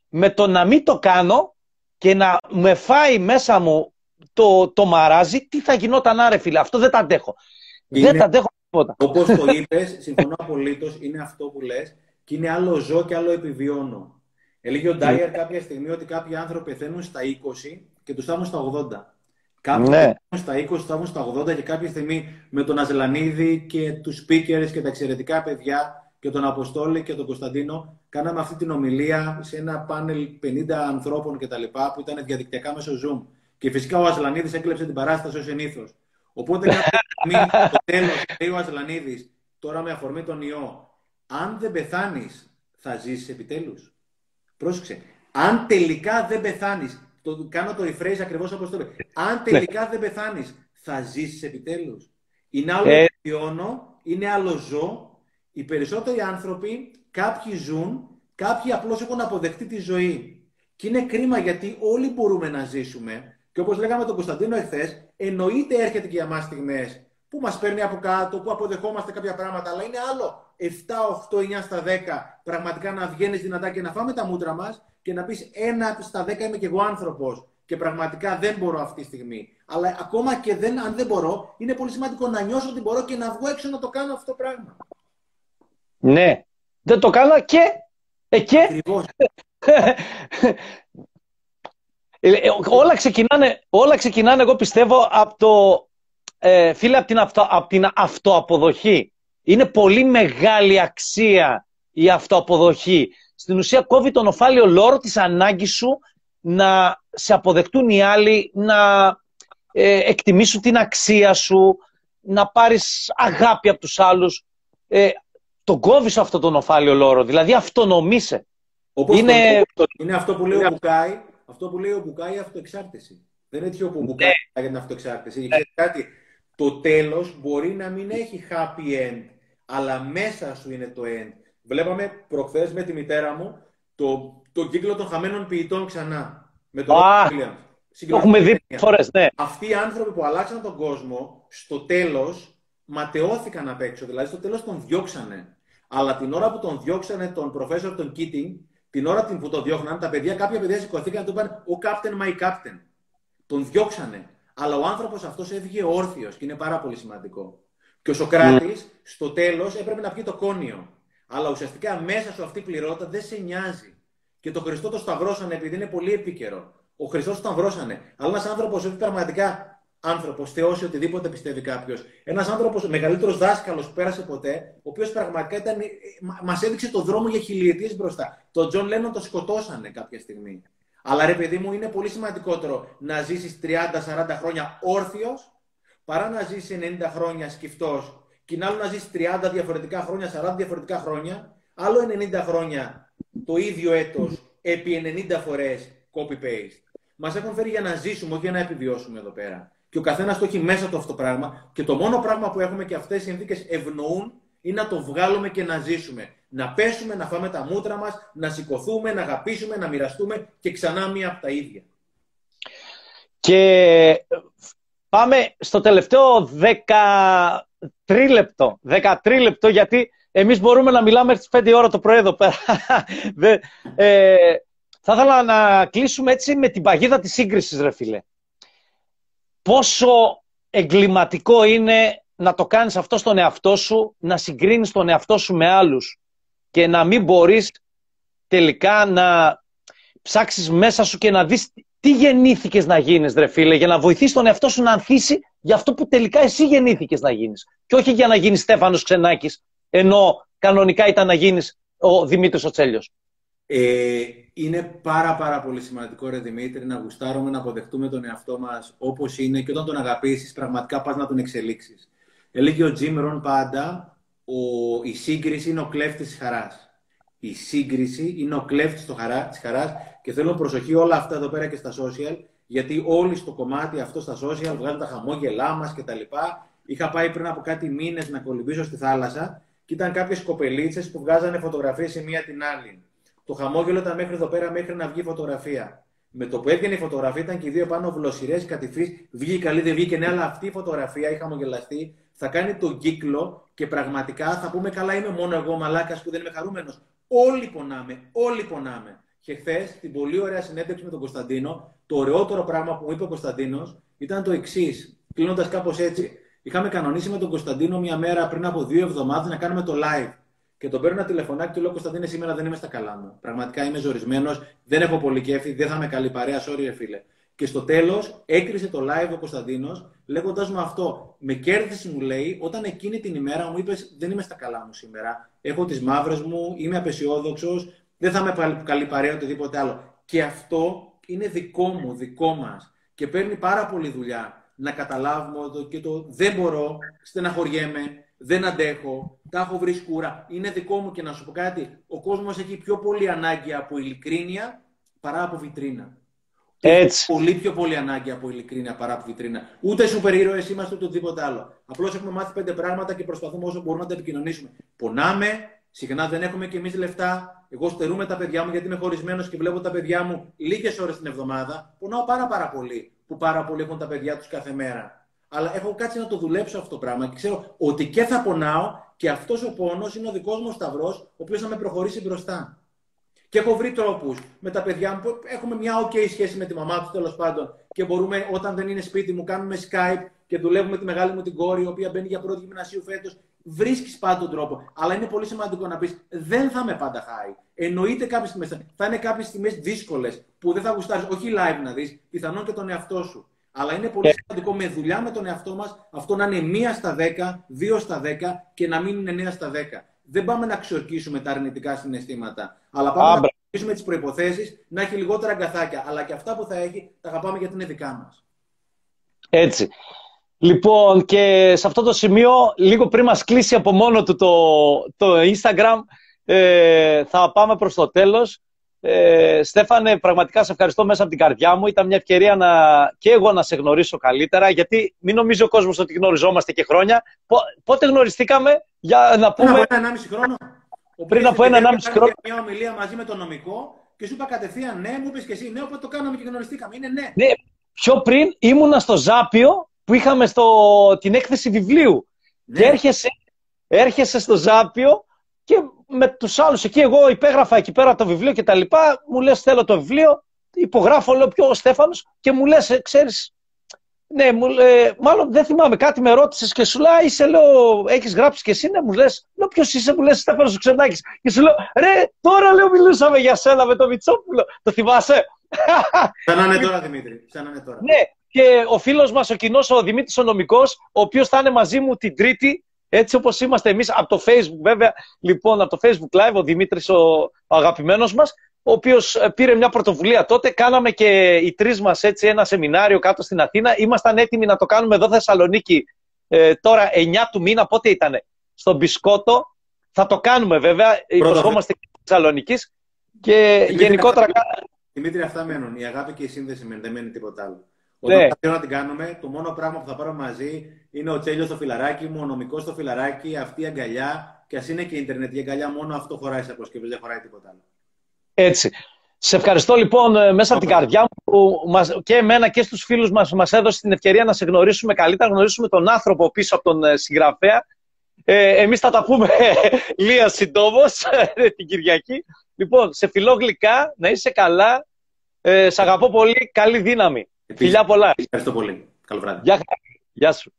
με το να μην το κάνω και να με φάει μέσα μου το, το μαράζι, τι θα γινόταν άρε φίλε. Αυτό δεν το αντέχω. δεν το αντέχω τίποτα.
Όπως το είπες, συμφωνώ απολύτως, είναι αυτό που λες και είναι άλλο ζω και άλλο επιβιώνω. Έλεγε ο Ντάιερ κάποια στιγμή ότι κάποιοι άνθρωποι πεθαίνουν στα 20 και τους φτάνουν στα 80. Κάποιοι ναι. στα 20, θα βγουν στα 80 και κάποια στιγμή με τον Αζελανίδη και τους speakers και τα εξαιρετικά παιδιά και τον Αποστόλη και τον Κωνσταντίνο, κάναμε αυτή την ομιλία σε ένα πάνελ 50 ανθρώπων κτλ. που ήταν διαδικτυακά μέσω Zoom. Και φυσικά ο Αζελανίδης έκλεψε την παράσταση ως συνήθως. Οπότε κάποια στιγμή, στο τέλος, λέει ο Αζελανίδης, τώρα με αφορμή τον ιό, αν δεν πεθάνεις, θα ζήσει επιτέλους. Πρόσεξε. Αν τελικά δεν πεθάνεις, το, κάνω το rephrase ακριβώς όπως το είπες. Αν ναι. τελικά δεν πεθάνεις, θα ζήσεις επιτέλους. Είναι άλλο ε... είναι άλλο ζω. Οι περισσότεροι άνθρωποι, κάποιοι ζουν, κάποιοι απλώς έχουν αποδεχτεί τη ζωή. Και είναι κρίμα γιατί όλοι μπορούμε να ζήσουμε. Και όπως λέγαμε τον Κωνσταντίνο εχθές, εννοείται έρχεται και για μας στιγμές που μας παίρνει από κάτω, που αποδεχόμαστε κάποια πράγματα, αλλά είναι άλλο 7, 8, 9 στα 10 πραγματικά να βγαίνεις δυνατά και να φάμε τα μούτρα μας και να πεις ένα στα 10 είμαι και εγώ άνθρωπος και πραγματικά δεν μπορώ αυτή τη στιγμή. Αλλά ακόμα και δεν, αν δεν μπορώ, είναι πολύ σημαντικό να νιώσω ότι μπορώ και να βγω έξω να το κάνω αυτό το πράγμα.
Ναι. Δεν το κάνω και. Ε, και. Ε, ε, όλα, ξεκινάνε, όλα ξεκινάνε, εγώ πιστεύω, από το, ε, φίλε, από την, αυτο, από την αυτοαποδοχή. Είναι πολύ μεγάλη αξία η αυτοαποδοχή. Στην ουσία κόβει τον οφάλιο λόρο της ανάγκης σου να σε αποδεκτούν οι άλλοι, να ε, εκτιμήσουν την αξία σου, να πάρεις αγάπη από τους άλλους. Ε, τον κόβεις αυτό τον οφάλιο λόρο, δηλαδή αυτονομήσε.
Όπως είναι... είναι αυτό που λέει ο Μπουκάη, αυτό που λέει ο Μπουκάη αυτοεξάρτηση. Δεν είναι τέτοιο που ο Μπουκάη ναι. για την αυτοεξάρτηση. Ναι. κάτι, το τέλος μπορεί να μην έχει happy end, αλλά μέσα σου είναι το end. Βλέπαμε προχθές με τη μητέρα μου το, το κύκλο των χαμένων ποιητών ξανά. Με τον
ah, Το έχουμε δει φορές, ναι.
Αυτοί οι άνθρωποι που αλλάξαν τον κόσμο, στο τέλος ματαιώθηκαν απ' έξω. Δηλαδή στο τέλος τον διώξανε. Αλλά την ώρα που τον διώξανε τον προφέσορ τον Keating, την ώρα που τον διώχναν, τα παιδιά, κάποια παιδιά σηκωθήκαν και του είπαν Ο Captain, my Captain. Τον διώξανε. Αλλά ο άνθρωπος αυτός έβγε όρθιος και είναι πάρα πολύ σημαντικό. Και ο Σοκράτης, mm. στο τέλος, έπρεπε να πιει το κόνιο. Αλλά ουσιαστικά μέσα σου αυτή η πληρότητα δεν σε νοιάζει. Και το Χριστό το σταυρώσανε επειδή είναι πολύ επίκαιρο. Ο Χριστός το σταυρώσανε. Αλλά ένας άνθρωπος, όχι πραγματικά άνθρωπος, Θεός ή οτιδήποτε πιστεύει κάποιος, ένας άνθρωπος, μεγαλύτερος δάσκαλος που πέρασε ποτέ, ο οποίος πραγματικά ήταν, ε, μας έδειξε το δρόμο για χιλιετίες μπροστά. Τον Τζον Λένον το σκοτώσανε κάποια στιγμή. Αλλά ρε παιδί μου, είναι πολύ σημαντικότερο να ζήσεις 30-40 χρόνια όρθιος παρά να ζήσεις 90 χρόνια σκυφτός. Και είναι άλλο να ζήσεις 30 διαφορετικά χρόνια, 40 διαφορετικά χρόνια, άλλο 90 χρόνια το ίδιο έτος επί 90 φορές copy-paste. Μας έχουν φέρει για να ζήσουμε, όχι για να επιβιώσουμε εδώ πέρα. Και ο καθένας το έχει μέσα του αυτό το πράγμα. Και το μόνο πράγμα που έχουμε και αυτές οι συνθήκες ευνοούν είναι να το βγάλουμε και να ζήσουμε. Να πέσουμε, να φάμε τα μούτρα μας, να σηκωθούμε, να αγαπήσουμε, να μοιραστούμε και ξανά μία από τα ίδια.
Και πάμε στο τελευταίο 13 λεπτό. 13 λεπτό γιατί εμείς μπορούμε να μιλάμε στις 5 ώρα το πρωί εδώ πέρα. ε, θα ήθελα να κλείσουμε έτσι με την παγίδα της σύγκρισης, ρε φίλε. Πόσο εγκληματικό είναι να το κάνεις αυτό στον εαυτό σου, να συγκρίνεις τον εαυτό σου με άλλους και να μην μπορείς τελικά να ψάξεις μέσα σου και να δεις τι γεννήθηκες να γίνεις, ρε φίλε, για να βοηθήσεις τον εαυτό σου να ανθίσει για αυτό που τελικά εσύ γεννήθηκες να γίνεις. Και όχι για να γίνεις Στέφανος Ξενάκης, ενώ κανονικά ήταν να γίνεις ο Δημήτρης ο Τσέλιος.
Ε, είναι πάρα πάρα πολύ σημαντικό, ρε Δημήτρη, να γουστάρουμε να αποδεχτούμε τον εαυτό μας όπως είναι και όταν τον αγαπήσεις πραγματικά πας να τον εξελίξεις. Έλεγε ο Τζιμ Ρον πάντα, ο, η σύγκριση είναι ο κλέφτης της χαράς. Η σύγκριση είναι ο κλέφτης χαρά, της χαράς και θέλω προσοχή όλα αυτά εδώ πέρα και στα social, γιατί όλοι στο κομμάτι αυτό στα social βγάζουν τα χαμόγελά μας και τα λοιπά. Είχα πάει πριν από κάτι μήνες να κολυμπήσω στη θάλασσα και ήταν κάποιες κοπελίτσες που βγάζανε φωτογραφίες η μία την άλλη. Το χαμόγελο ήταν μέχρι εδώ πέρα, μέχρι να βγει φωτογραφία. Με το που έβγαινε η φωτογραφία ήταν και οι δύο πάνω βλοσιρέ κατηφί. Βγήκε καλή, δεν βγήκε. Ναι, αλλά αυτή η φωτογραφία, η χαμογελαστή, θα κάνει τον κύκλο και πραγματικά θα πούμε καλά, είμαι μόνο εγώ μαλάκας που δεν είμαι χαρούμενος. Όλοι πονάμε, όλοι πονάμε. Και χθες, την πολύ ωραία συνέντευξη με τον Κωνσταντίνο, το ωραιότερο πράγμα που μου είπε ο Κωνσταντίνος ήταν το εξής. Κλείνοντας κάπως έτσι. Είχαμε κανονίσει με τον Κωνσταντίνο μια μέρα πριν από δύο εβδομάδες να κάνουμε το live. Και τον παίρνω ένα τηλεφωνάκι και του λέω Κωνσταντίνε, σήμερα δεν είμαι στα καλά μου. Πραγματικά είμαι ζορισμένος, δεν έχω πολύ κέφι, δεν θα είμαι καλή παρέα, sorry, φίλε. Και στο τέλος έκρισε το live ο Κωνσταντίνος, λέγοντα μου αυτό. Με κέρδισε, μου λέει, όταν εκείνη την ημέρα μου είπες: Δεν είμαι στα καλά μου σήμερα. Έχω τις μαύρες μου, είμαι απεσιόδοξος, δεν θα είμαι καλή παρέα οτιδήποτε άλλο. Και αυτό είναι δικό μου, δικό μας. Και παίρνει πάρα πολύ δουλειά να καταλάβουμε ότι και το δεν μπορώ, στεναχωριέμαι, δεν αντέχω, τα έχω βρει σκούρα. Είναι δικό μου και να σου πω κάτι. Ο κόσμος έχει πιο πολύ ανάγκη από ειλικρίνεια παρά από βιτρίνα.
Έτσι.
Πολύ πιο πολύ ανάγκη από ειλικρίνεια παρά από βιτρίνα. Ούτε σούπερ ήρωε είμαστε ούτε οτιδήποτε άλλο. Απλώς έχουμε μάθει πέντε πράγματα και προσπαθούμε όσο μπορούμε να τα επικοινωνήσουμε. Πονάμε, συχνά δεν έχουμε κι εμείς λεφτά. Εγώ στερούμε τα παιδιά μου γιατί είμαι χωρισμένος και βλέπω τα παιδιά μου λίγες ώρες την εβδομάδα. Πονάω πάρα, πάρα πολύ που πάρα πολλοί έχουν τα παιδιά τους κάθε μέρα. Αλλά έχω κάτσει να το δουλέψω αυτό το πράγμα και ξέρω ότι και θα πονάω και αυτός ο πόνος είναι ο δικός μου σταυρός, ο οποίος θα με προχωρήσει μπροστά. Και έχω βρει τρόπους με τα παιδιά μου που έχουμε μια OK σχέση με τη μαμά του τέλος πάντων και μπορούμε όταν δεν είναι σπίτι μου, κάνουμε Skype και δουλεύουμε τη μεγάλη μου την κόρη, η οποία μπαίνει για πρώτη γυμνασίου φέτος. Βρίσκεις πάντα τον τρόπο. Αλλά είναι πολύ σημαντικό να πεις: Δεν θα είμαι πάντα high. Εννοείται κάποιες στιγμές. Θα είναι κάποιες στιγμές δύσκολες που δεν θα γουστάρεις. Όχι live να δεις, πιθανόν και τον εαυτό σου. Αλλά είναι πολύ σημαντικό με δουλειά με τον εαυτό μας αυτό να είναι μία στα 10, δύο στα 10 και να μην είναι 9 στα 10. Δεν πάμε να ξορκίσουμε τα αρνητικά συναισθήματα. Αλλά πάμε να ξορκίσουμε τις προποθέσει να έχει λιγότερα αγκαθάκια. Αλλά και αυτά που θα έχει τα αγαπάμε γιατί είναι δικά μας.
Έτσι. Λοιπόν, και σε αυτό το σημείο, λίγο πριν μας κλείσει από μόνο του το, το Instagram, ε, θα πάμε προς το τέλος. Ε, Στέφανε, πραγματικά σε ευχαριστώ μέσα από την καρδιά μου. Ήταν μια ευκαιρία να, και εγώ να σε γνωρίσω καλύτερα, γιατί μην νομίζει ο κόσμος ότι γνωριζόμαστε και χρόνια. πότε γνωριστήκαμε, για να πούμε...
Πριν από ένα ενάμιση χρόνο.
Πριν από ένα ενάμιση χρόνο.
μια ομιλία μαζί με τον νομικό και σου είπα κατευθείαν ναι, μου είπες και εσύ ναι, οπότε το κάναμε και γνωριστήκαμε. Είναι ναι.
Ναι, πιο πριν ήμουνα στο Ζάπιο που είχαμε στο, την έκθεση βιβλίου. Ναι. Και έρχεσαι, έρχεσαι στο Ζάπιο και με τους άλλους εκεί, εγώ υπέγραφα εκεί πέρα το βιβλίο και τα λοιπά. Μου λες: Θέλω το βιβλίο. Υπογράφω, λέω: Ποιο ο Στέφανος. Και μου λες: «Ε, Ξέρεις, ναι, μου, ε, μάλλον δεν θυμάμαι, κάτι με ρώτησες και σου λέει: Είσαι, λέω, έχεις γράψει και εσύ, ναι, μου λες: Λέω, ποιος είσαι, μου λες, Στέφανος ο Ξενάκης. Και σου λέω: Ρε, τώρα λέω, μιλούσαμε για σένα με το Μιτσόπουλο. Το θυμάσαι;
Σαν να είναι τώρα, Δημήτρη. Σαν να είναι τώρα.
Ναι, και ο φίλος μας, ο κοινός, ο Δημήτρης ο νομικός, ο οποίος θα είναι μαζί μου την Τρίτη, έτσι όπως είμαστε εμείς από το Facebook, βέβαια. Λοιπόν, από το Facebook Live, ο Δημήτρης, ο, ο αγαπημένος μας, ο οποίος ε, πήρε μια πρωτοβουλία τότε. Κάναμε και οι τρεις μας ένα σεμινάριο κάτω στην Αθήνα. Ήμασταν έτοιμοι να το κάνουμε εδώ Θεσσαλονίκη ε, τώρα 9 του μήνα. Πότε ήταν, στον Μπισκότο. Θα το κάνουμε βέβαια. Υποσχόμαστε και Θεσσαλονίκης. Και γενικότερα.
Δημήτρη, αυτά μένουν. Η αγάπη και η σύνδεση δεν μένει τίποτα άλλο. Όταν ναι. θα να την κάνουμε, το μόνο πράγμα που θα πάρουμε μαζί είναι ο τσέλιος στο φιλαράκι μου, ο νομικός στο φιλαράκι, αυτή η αγκαλιά. Και ας είναι και η Ιντερνετ η αγκαλιά, μόνο αυτό χωράει σε αποσκευή, δεν χωράει τίποτα άλλο.
Έτσι. Σε ευχαριστώ λοιπόν ε, μέσα από την καρδιά μου που μας, και εμένα και στους φίλους μας μας έδωσε την ευκαιρία να σε γνωρίσουμε καλύτερα, να γνωρίσουμε τον άνθρωπο πίσω από τον ε, συγγραφέα. Ε, εμείς θα τα πούμε λίγα συντόμως την Κυριακή. Λοιπόν, σε φιλό γλυκά, να είσαι καλά. Ε, σ' αγαπώ πολύ. Καλή δύναμη.
Φιλιά πολλά. Ευχαριστώ πολύ. Καλό βράδυ.
Γεια, γεια σου.